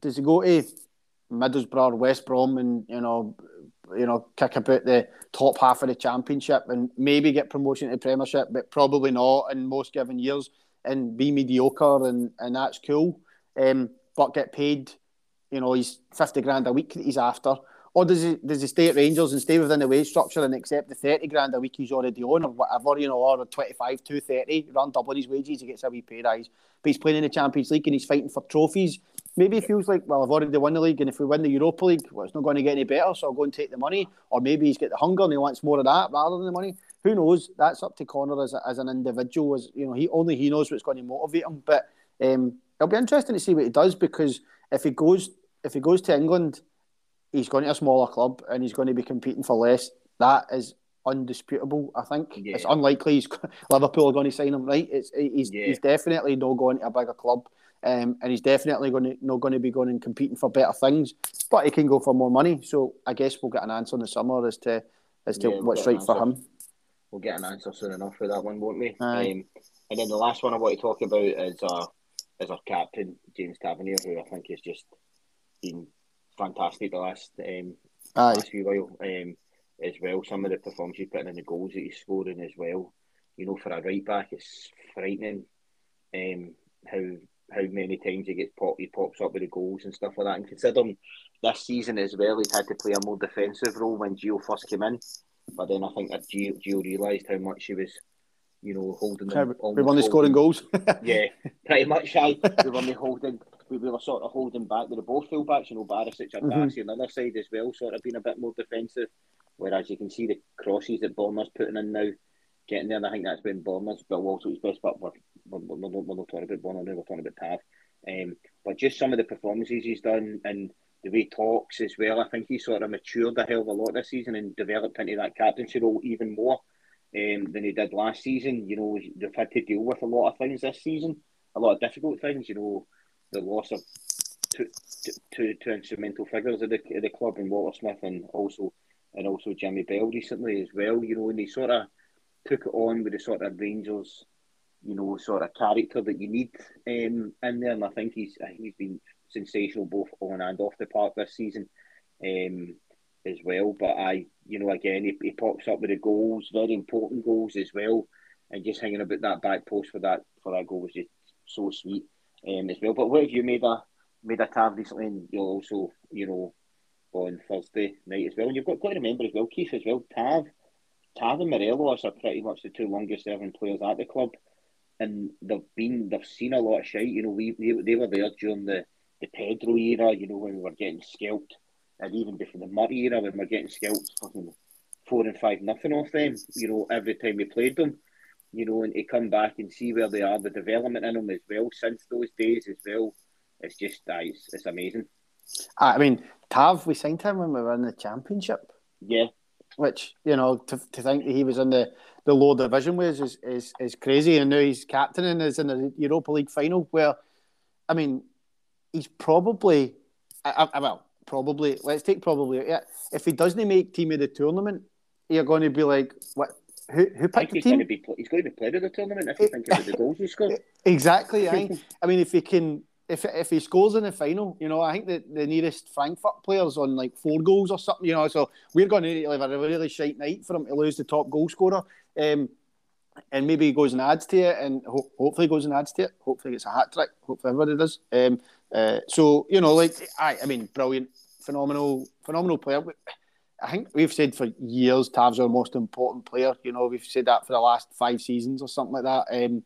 S2: does he go to Middlesbrough, West Brom, and you know, you know, kick about the top half of the championship and maybe get promotion to Premiership, but probably not in most given years, and be mediocre, and and that's cool. Um, but get paid, you know, he's fifty grand a week that he's after. Or does he does he stay at Rangers and stay within the wage structure and accept the thirty grand a week he's already on or whatever, you know, or twenty five, two thirty, run double his wages, he gets a wee pay rise. But he's playing in the Champions League and he's fighting for trophies. Maybe he feels like, well, I've already won the league, and if we win the Europa League, well, it's not going to get any better, so I'll go and take the money. Or maybe he's got the hunger and he wants more of that rather than the money. Who knows? That's up to Connor as, a, as an individual. As you know, he only he knows what's going to motivate him. But um, it'll be interesting to see what he does because if he goes if he goes to England he's going to a smaller club and he's going to be competing for less. That is undisputable. I think yeah. it's unlikely he's, [LAUGHS] Liverpool are going to sign him. Right? It's he's, yeah. he's definitely not going to a bigger club, um, and he's definitely going to not going to be going and competing for better things. But he can go for more money. So I guess we'll get an answer in the summer as to as to yeah, what's right for him.
S1: We'll get an answer soon enough for that one, won't we? Um, and then the last one I want to talk about is our is our captain James Tavernier, who I think is just been fantastic the last um, last few while um, as well. Some of the performances he's putting in the goals that he's scoring as well. You know, for a right back, it's frightening um, how how many times he gets pop, he pops up with the goals and stuff like that. And considering this season as well, he's had to play a more defensive role when Gio first came in. But then I think that Gio, Gio realised how much he was, you know, holding them.
S2: We won the scoring goals. [LAUGHS]
S1: yeah, pretty much. I we won the [LAUGHS] holding we, we were sort of holding back. They were both fullbacks, you know, Barisic and mm-hmm. on the other side as well, sort of being a bit more defensive. Whereas you can see the crosses that Borna's putting in now, getting there, and I think that's been Borna's, but also his best. But we're, we're, we're, not, we're not talking about Bournemouth we're talking about Tav. Um, but just some of the performances he's done and the way he talks as well, I think he sort of matured a hell of a lot this season and developed into that captaincy role even more um, than he did last season. You know, they've had to deal with a lot of things this season, a lot of difficult things. You know, the loss of two, two, two instrumental figures of the, of the club and Walter Smith and also and also Jimmy Bell recently as well. You know, and he sort of took it on with the sort of Rangers, you know, sort of character that you need um, in there. And I think he's he's been sensational both on and off the park this season um, as well. But I, you know, again, he, he pops up with the goals, very important goals as well. And just hanging about that back post for that for that goal was just so sweet um, as well. But what have you made a made a Tav recently, and you'll also you know on Thursday night as well. And you've got, got to remember as well, Keith as well. Tav, Tav and Morelos are pretty much the two longest serving players at the club, and they've been they've seen a lot of shit. You know, we they, they were there during the the Pedro era. You know, when we were getting scalped, and even before the Murray era when we were getting scalped, fucking four and five nothing off them. You know, every time we played them you know, and to come back and see where they are, the development in them as well since those days as well. It's just uh, it's, it's amazing.
S2: I mean, Tav, we signed him when we were in the championship.
S1: Yeah.
S2: Which, you know, to, to think that he was in the, the low division was is, is, is crazy. And now he's captain and is in the Europa League final where, I mean, he's probably, I, I, well, probably, let's take probably, yeah, if he doesn't make team of the tournament, you're going to be like, what, who who picked the
S1: he's
S2: team?
S1: Going to be, he's going to be player of the tournament if you think about the goals he scored. [LAUGHS]
S2: Exactly. I, [LAUGHS] I mean, if he can, if if he scores in the final, you know, I think that the nearest Frankfurt players on like four goals or something, you know. So we're going to have a really shite night for him to lose the top goal scorer. Um, and maybe he goes and adds to it, and ho- hopefully goes and adds to it. Hopefully it's a hat trick. Hopefully everybody does. Um, uh, so you know, like I, I mean, brilliant, phenomenal, phenomenal player. I think we've said for years Tav's our most important player. You know, we've said that for the last five seasons or something like that. Um,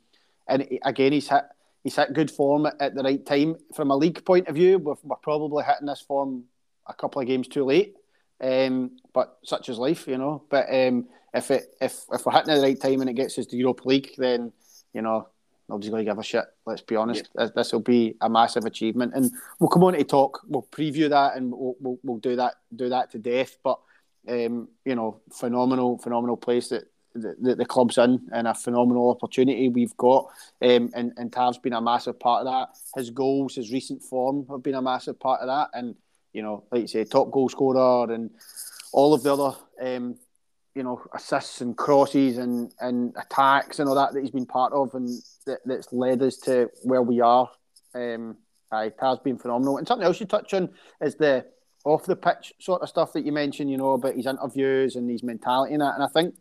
S2: and again, he's hit he's hit good form at, the right time. From a league point of view, we're, we're probably hitting this form a couple of games too late. Um, but such is life, you know. But um, if it if if we're hitting at the right time and it gets us to Europa League, then you know nobody's going to give a shit. Let's be honest. Yeah. This will be a massive achievement, and we'll come on to talk. We'll preview that, and we'll, we'll, we'll do that do that to death. But um, you know, phenomenal, phenomenal place that the, the, club's in and a phenomenal opportunity we've got. Um, and, and Tav's been a massive part of that. His goals, his recent form have been a massive part of that. And, you know, like you say, top goal scorer and all of the other, um, you know, assists and crosses and, and attacks and all that that he's been part of and that, that's led us to where we are. Um, aye, Tav's been phenomenal. And something else you touch on is the off the pitch sort of stuff that you mentioned, you know, about his interviews and his mentality and that. And I think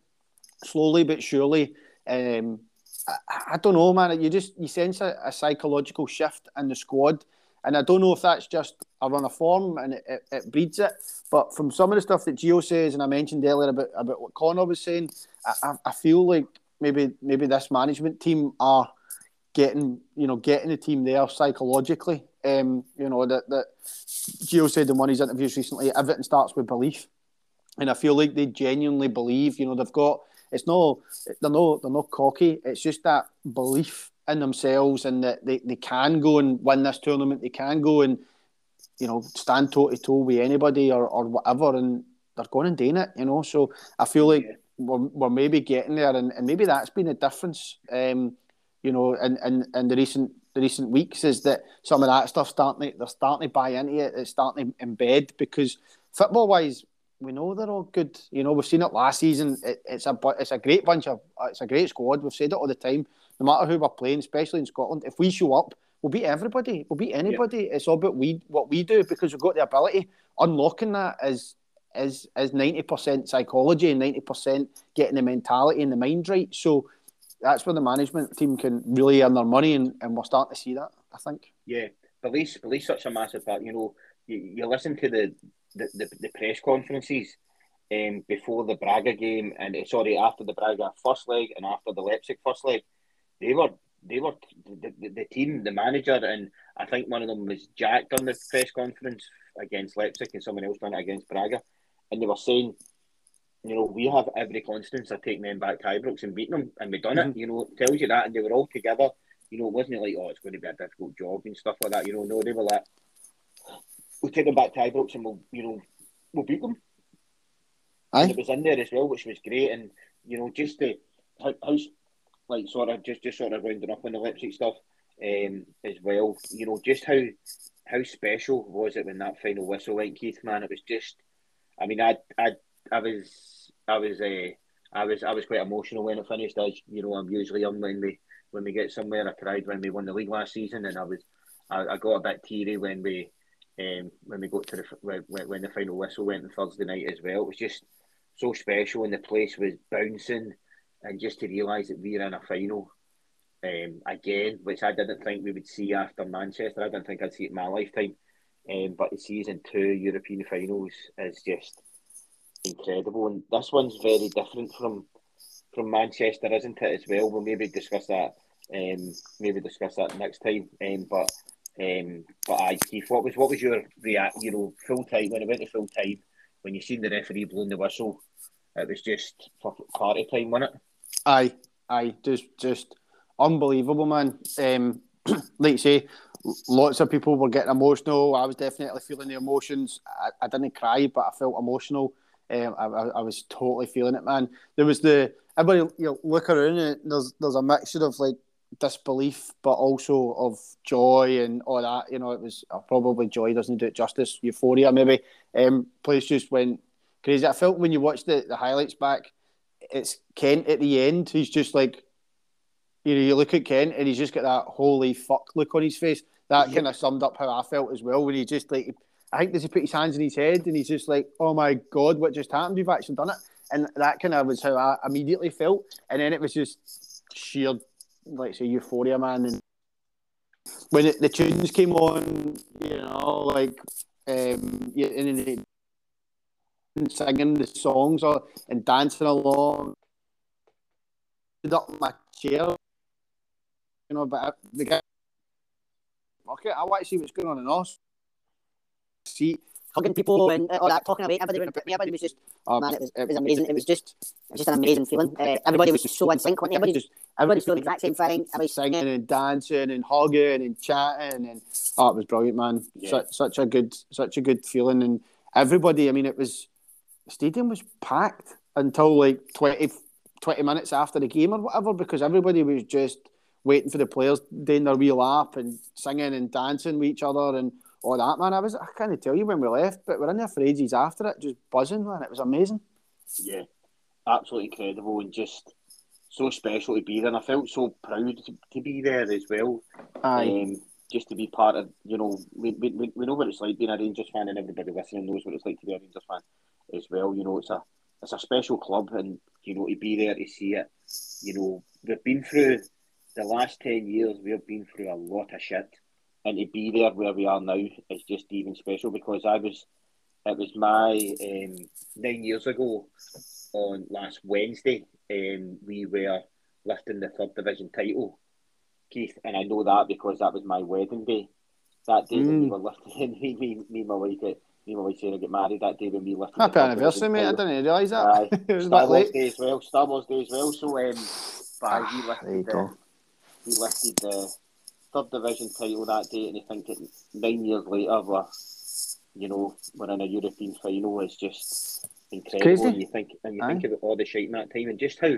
S2: slowly but surely, um, I, I, don't know, man. You just you sense a, a, psychological shift in the squad, and I don't know if that's just a run of form and it, it, it breeds it. But from some of the stuff that Gio says, and I mentioned earlier about about what Connor was saying, I, I feel like maybe maybe this management team are getting you know getting the team there psychologically. Um, you know that that Gio said in one of his interviews recently, everything starts with belief, and I feel like they genuinely believe. You know they've got it's no they're no they're not cocky. It's just that belief in themselves and that they, they can go and win this tournament. They can go and you know stand toe to toe with anybody or, or whatever, and they're going and doing it. You know, so I feel like we're, we're maybe getting there, and, and maybe that's been a difference. Um, you know, in, in, in the recent the recent weeks is that some of that stuff starting they're starting to buy into it. It's starting to embed because football wise, we know they're all good. You know, we've seen it last season. It, it's a it's a great bunch of it's a great squad. We've said it all the time. No matter who we're playing, especially in Scotland, if we show up, we'll beat everybody. We'll beat anybody. Yeah. It's all about we what we do because we've got the ability. Unlocking that is is is ninety percent psychology and ninety percent getting the mentality and the mind right. So that's where the management team can really earn their money, and, and we're starting to see that. I think.
S1: Yeah, belief's belief's such a massive part. You know, you, you listen to the the, the, the press conferences um, before the Braga game and uh, sorry after the Braga first leg and after the Leipzig first leg, they were they were the, the, the team, the manager, and I think one of them was Jack on the press conference against Leipzig and someone else done it against Braga, and they were saying, you know, we have every confidence of taking them back to Ibrox and beating them, and we done mm-hmm. it. You know, tells you that, and they were all together. You know, it wasn't it like oh, it's going to be a difficult job and stuff like that. You know, no, they were like we'll take them back to Ibrox and we'll, you know, we'll beat them. Aye. And it was in there as well, which was great. And, you know, just the, how, how like, sort of, just, just sort of rounding up on the Leipzig stuff um, as well, you know, just how, how special was it when that final whistle went, Keith, man? It was just, I mean, I, I, I was, I was, uh, I was, I was quite emotional when it finished. As you know, I'm usually young when we, when we get somewhere. I cried when we won the league last season, and I was, I, I got a bit teary when we, um, when we got to the when, when the final whistle went on Thursday night as well. It was just so special, and the place was bouncing, and just to realise that we are in a final um, again, which I didn't think we would see after Manchester. I didn't think I'd see it in my lifetime. Um, but the season two European finals is just incredible, and this one's very different from from Manchester, isn't it? As well, we'll maybe discuss that. Um, maybe discuss that next time. Um, but um, but I, Keith, what was what was your react? You know, full time when it went to full time, when you seen the referee blowing the whistle, it was just party time, wasn't it?
S2: Aye, aye, just just unbelievable, man. Um, [CLEARS THROAT] like you say, lots of people were getting emotional. I was definitely feeling the emotions. I, I didn't cry, but I felt emotional. Um, I, I, was totally feeling it, man. There was the everybody you know, look around and there's there's a mixture of like disbelief, but also of joy and all that. You know, it was uh, probably joy doesn't do it justice. Euphoria, maybe. Um, place just went crazy. I felt when you watched the, the highlights back, it's Kent at the end. He's just like, you know, you look at Kent and he's just got that holy fuck look on his face. That yeah. kind of summed up how I felt as well when he just like, I think does he put his hands in his head and he's just like, oh my god, what just happened? We've actually done it. And that kind of was how I immediately felt. And then it was just sheer like say Euphoria Man, and when it, the tunes came on, you know, like um, yeah, and, and singing the songs or and dancing along, up my chair, you know, but the guy, okay, I want to see what's going on in us. See hugging people and all that, talking about everybody, everybody was just, oh man, it was, it was amazing. It was just, it was just an amazing feeling. Uh, everybody was just so in sync. Everybody just, everybody's doing the exact same thing. Everybody's singing and dancing and hugging and chatting, and oh, it was brilliant, man. Yeah. Such, such a good, such a good feeling, and everybody. I mean, it was the stadium was packed until like 20, 20 minutes after the game or whatever, because everybody was just waiting for the players doing their wee lap and singing and dancing with each other and all that, man. I was I can't tell you when we left, but we're in there for ages after it, just buzzing, man. It was amazing.
S1: Yeah, absolutely incredible and just so special to be there. And I felt so proud to, to be there as well. Aye. Um, just to be part of, you know, we, we, we know what it's like being a Rangers fan, and everybody listening knows what it's like to be a Rangers fan as well. You know, it's a it's a special club, and you know to be there to see it. You know, we've been through the last ten years. We've been through a lot of shit, and to be there where we are now is just even special because I was. It was my um, nine years ago on last Wednesday. Um, we were lifting the third division title Keith, and I know that because that was my wedding day. That day mm. when we were lifting, [LAUGHS] me, me, me, my wife, me, my wife saying I get married that day when we lifted.
S2: Happy anniversary, mate! I didn't realise that. Uh, [LAUGHS]
S1: it was Star Wars Day as well. Star Wars Day as well. So, um, but ah, we lifted the, we lifted the third division title that day, and I think it, nine years later, we're, you know, we're in a European final. It's just incredible. And you think, and you Aye. think about all the shit in that time, and just how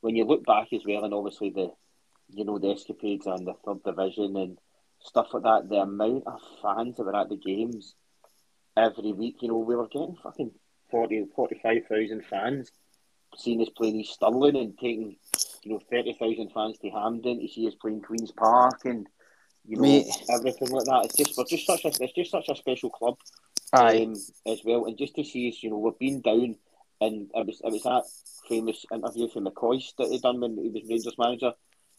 S1: when you look back as well, and obviously the you know, the escapades and the third division and stuff like that, the amount of fans that were at the games every week, you know, we were getting fucking 40, 45,000 fans seeing us playing East Stirling and taking, you know, 30,000 fans to Hampden to see us playing Queen's Park and, you know, Mate. everything like that. It's just, we're just such a, it's just such a special club um, as well. And just to see us, you know, we've been down and it was, it was that famous interview from McCoist that he done when he was Rangers manager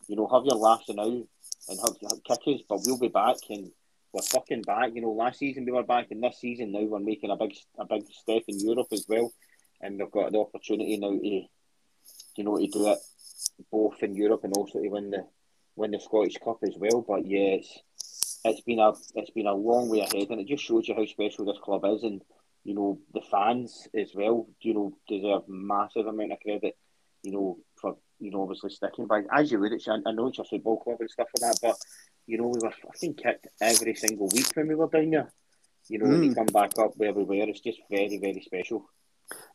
S1: you know, have your laughs now and have, have kickers, but we'll be back and we're fucking back. You know, last season we were back, and this season now we're making a big a big step in Europe as well, and we've got the opportunity now to, you know, to do it both in Europe and also to win the win the Scottish Cup as well. But yeah, it's it's been a it's been a long way ahead, and it just shows you how special this club is, and you know the fans as well. You know deserve massive amount of credit. You know for you know, obviously sticking by as you would. It's, I know it's a football club and stuff like that, but you know, we were fucking kicked every single week when we were down there. You know, mm. when you come back up where we were, it's just very, very special.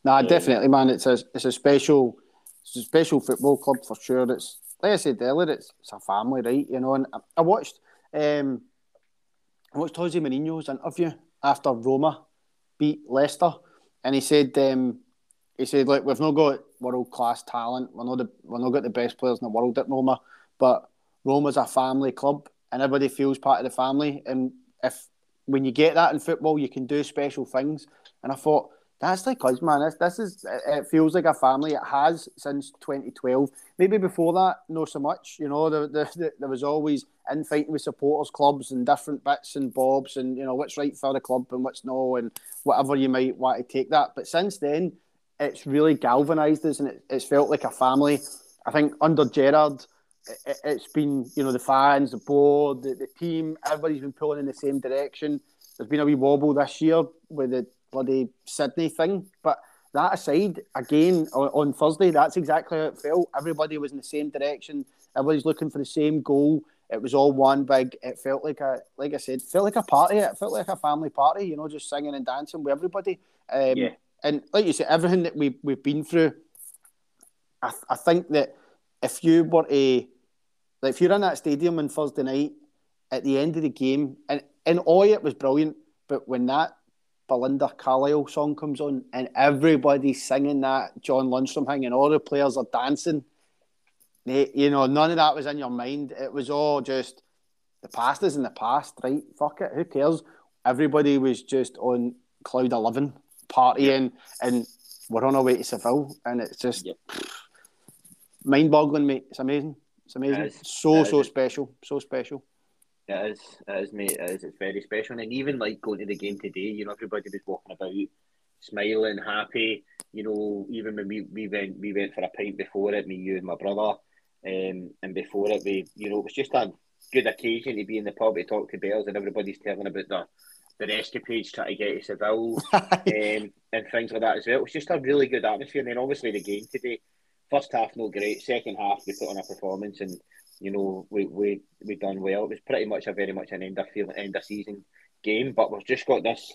S2: Nah, um, definitely, man. It's a it's a special it's a special football club for sure. It's like I said earlier, it's, it's a family, right? You know, and I, I watched um I watched Jose Mourinho's interview after Roma beat Leicester, and he said um, he said, "Look, we've not got world class talent. We're not the, we're not got the best players in the world at Roma, but Roma's a family club, and everybody feels part of the family. And if when you get that in football, you can do special things. And I thought that's like us, man. This, this is it feels like a family. It has since 2012. Maybe before that, no so much. You know, there, there, there was always infighting with supporters clubs and different bits and bobs, and you know what's right for the club and what's no, and whatever you might want to take that. But since then it's really galvanised us and it, it's felt like a family. I think under Gerrard, it, has been, you know, the fans, the board, the, the, team, everybody's been pulling in the same direction. There's been a wee wobble this year with the bloody Sydney thing. But that aside, again, on, on Thursday, that's exactly how it felt. Everybody was in the same direction. Everybody's looking for the same goal. It was all one big. It felt like a, like I said, felt like a party. It felt like a family party. You know, just singing and dancing with everybody. Um, yeah and like you said, everything that we we've been through, I, I think that if you were a like if you're in that stadium on Thursday night at the end of the game, and in Oi it was brilliant, but when that Belinda Carlisle song comes on and everybody's singing that John Lundstram thing and all the players are dancing, you know, none of that was in your mind. It was all just the past is in the past, right? Fuck it, who cares? Everybody was just on cloud eleven partying, and we're on our way to Seville, and it's just yep. [SIGHS] mind-boggling, mate. It's amazing. It's amazing. It so so special. So special.
S1: It is. It is, mate. It is. It's very special, and even like going to the game today, you know, everybody was walking about smiling, happy. You know, even when we, we went we went for a pint before it, me, you, and my brother, um, and before it, we you know it was just a good occasion to be in the pub to talk to Bears, and everybody's telling about the the escapades trying to get to Seville [LAUGHS] um, and things like that as well. It was just a really good atmosphere. And then obviously the game today, first half no great, second half we put on a performance and you know we we we done well. It was pretty much a very much an end of end of season game, but we've just got this.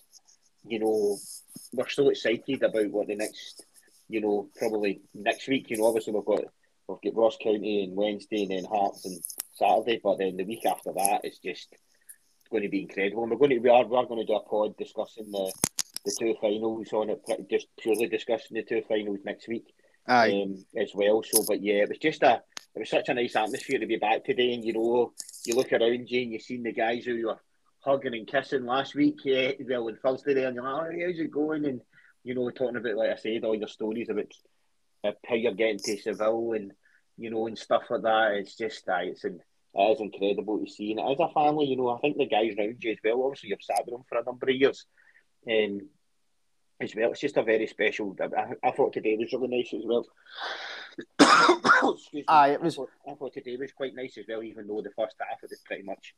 S1: You know, we're so excited about what the next, you know, probably next week. You know, obviously we've got we've got Ross County and Wednesday and then Hearts and Saturday, but then the week after that it's just going to be incredible. And we're going to we are we are going to do a pod discussing the the two finals on it, just purely discussing the two finals next week. Um, as well. So, but yeah, it was just a it was such a nice atmosphere to be back today, and you know, you look around you and you've seen the guys who you were hugging and kissing last week, yeah, well, on Thursday there, and you're like, oh, how's it going? And, you know, talking about, like I said, all your stories about how you're getting to Seville and, you know, and stuff like that. It's just, uh, it's an, it is incredible to see. And as a family, you know, I think the guys around you as well, obviously you've sat with them for a number of years. Um, as well, it's just a very special. I, I thought today was really nice as well. [COUGHS] Excuse me.
S2: Aye, it was.
S1: I thought, I thought, today was quite nice as well, even though the first half it was pretty much.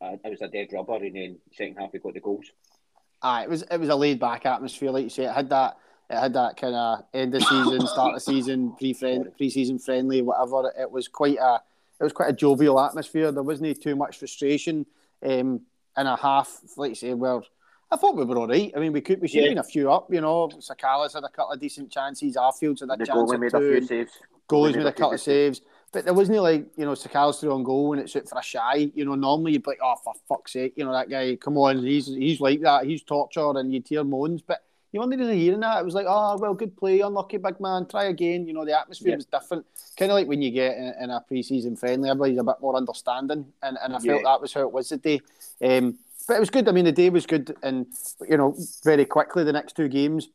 S1: Uh, it was a dead rubber, and then second half we got the goals.
S2: Aye, it was it was a laid back atmosphere, like you say. It had that it had that kind of end of season, start of season, pre pre season friendly, whatever. It was quite a it was quite a jovial atmosphere. There wasn't too much frustration um, in a half, like you say, where I thought we were all right. I mean, we could we should yeah. have been a few up, you know. Sakala's had a couple of decent chances. Arfield's had a the chance
S1: or made two. A few saves.
S2: Goalies made, made a couple of saves. But there wasn't like, you know, Sakala's through on goal and it's out for a shy. You know, normally you'd be like, oh, for fuck's sake, you know, that guy, come on, he's he's like that. He's tortured and you'd hear moans. But you weren't really hearing that. It was like, oh, well, good play, unlucky big man, try again. You know, the atmosphere yeah. was different. Kind of like when you get in, in a pre season friendly, everybody's a bit more understanding. And, and I felt yeah. that was how it was today. Um, but it was good. I mean, the day was good, and you know, very quickly the next two games,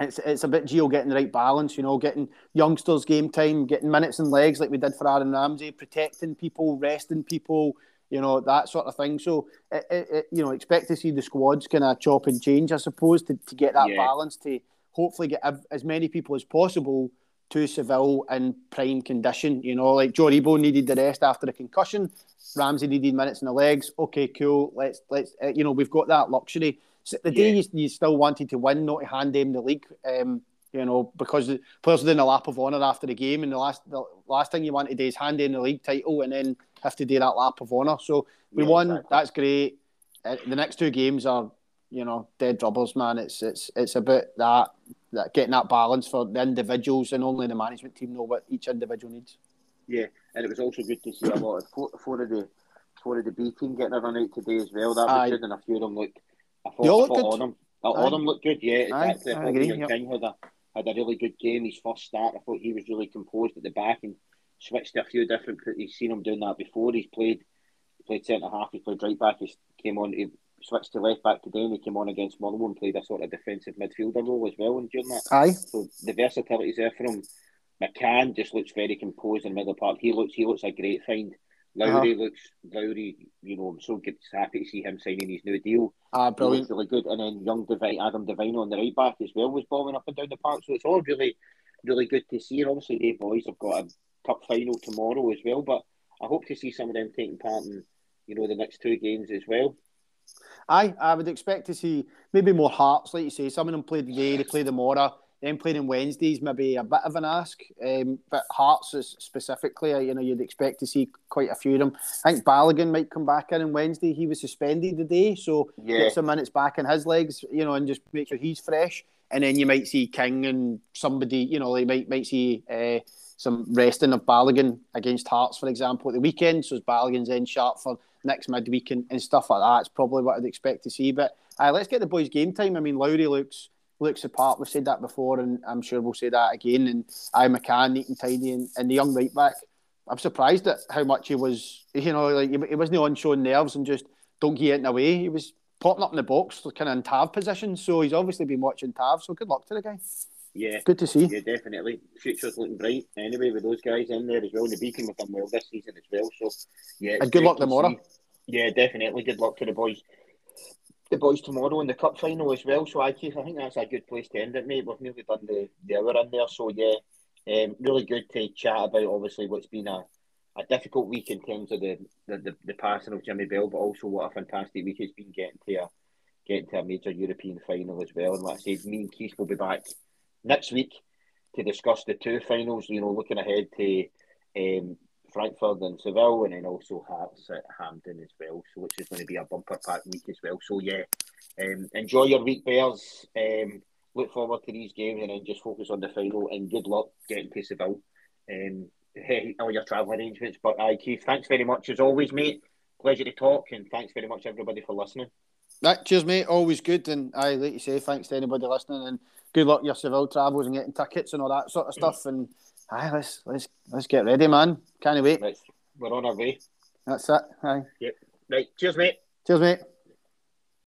S2: it's it's a bit Gio getting the right balance. You know, getting youngsters game time, getting minutes and legs like we did for Aaron Ramsey, protecting people, resting people. You know that sort of thing. So, it, it, it, you know, expect to see the squads kind of chop and change, I suppose, to, to get that yeah. balance to hopefully get as many people as possible to Seville in prime condition. You know, like Joe Aribo needed the rest after the concussion. Ramsey needed minutes in the legs. Okay, cool. Let's let's uh, you know we've got that luxury. So the day yeah. you, you, still wanted to win, not to hand them the league. Um, you know, because the players were doing a lap of honour after the game, and the last the last thing you want to do is hand in the league title and then have to do that lap of honour. So we yeah, won. Exactly. That's great. Uh, the next two games are, you know, dead rubbers, man. It's it's it's about that that getting that balance for the individuals and only the management team know what each individual needs.
S1: Yeah, and it was also good to see a lot of four, four of the four of the B team getting a run out today as well. That was Aye. good, and a few of them looked. I thought, I thought on them, all them looked good. Yeah, Aye, exactly. I, I agree. Yep. King had a had a really good game. His first start, I thought he was really composed at the back and switched to a few different. He's seen him doing that before. He's played played centre half. He played right back. He came on. He switched to left back today and he came on against Motherwell and played a sort of defensive midfielder role as well and during that.
S2: Aye.
S1: So the versatility's there for him. McCann just looks very composed in the middle part. He looks he looks a great find. Lowry uh-huh. looks Lowry, you know, I'm so good, happy to see him signing his new deal.
S2: Ah, brilliant.
S1: really good. And then young Devine, Adam Devine on the right back as well was balling up and down the park. So it's all really, really good to see. And obviously, the boys have got a cup final tomorrow as well. But I hope to see some of them taking part in, you know, the next two games as well.
S2: I I would expect to see maybe more hearts, like you say. Some of them played today, they played tomorrow. Then playing on Wednesdays, maybe a bit of an ask. Um, but Hearts is specifically, you know, you'd expect to see quite a few of them. I think Balogun might come back in on Wednesday. He was suspended today, so yeah. get some minutes back in his legs, you know, and just make sure he's fresh. And then you might see King and somebody, you know, they might might see uh, some resting of Balogun against Hearts, for example, at the weekend. So Balogun's in sharp for next midweek and, and stuff like that. It's probably what I'd expect to see. But uh, let's get the boys' game time. I mean, Lowry looks looks apart. We've said that before, and I'm sure we'll say that again. And I McCann, neat and tidy, and, and the young right back. I'm surprised at how much he was. You know, like he, wasn't on showing nerves and just don't get in the way. He was popping up in the box, kind of in Tav position. So he's obviously been watching Tav. So good luck to the guy.
S1: Yeah,
S2: good to see.
S1: Yeah, definitely. Future's looking bright. Anyway, with those guys in there as well, and the Beacon have done well this season as well. So yeah,
S2: and good luck tomorrow.
S1: Yeah, definitely. Good luck to the boys. The boys tomorrow in the cup final as well. So I, I think that's a good place to end it, mate. We've nearly done the, the hour in there. So yeah, um, really good to chat about obviously what's been a, a difficult week in terms of the, the, the, the passing of Jimmy Bell, but also what a fantastic week it's been getting to a getting to a major European final as well. And like I said, me and Keith will be back next week to discuss the two finals. You know, looking ahead to um, Frankfurt and Seville, and then also Hearts at Hampden as well. So which is going to be a bumper pack week as well. So yeah, um, enjoy your week, Bears. Um, look forward to these games, and then just focus on the final. And good luck getting to Seville. Um, all your travel arrangements. But I, uh, Keith, thanks very much as always, mate. Pleasure to talk, and thanks very much everybody for listening.
S2: Right, cheers, mate. Always good, and I like you say, thanks to anybody listening, and good luck your Seville travels and getting tickets and all that sort of mm. stuff. And aye, let's let's let's get ready, man. Can't wait.
S1: Let's, we're on our way.
S2: That's it. Aye.
S1: Yep. Right. Cheers, mate.
S2: Cheers, mate.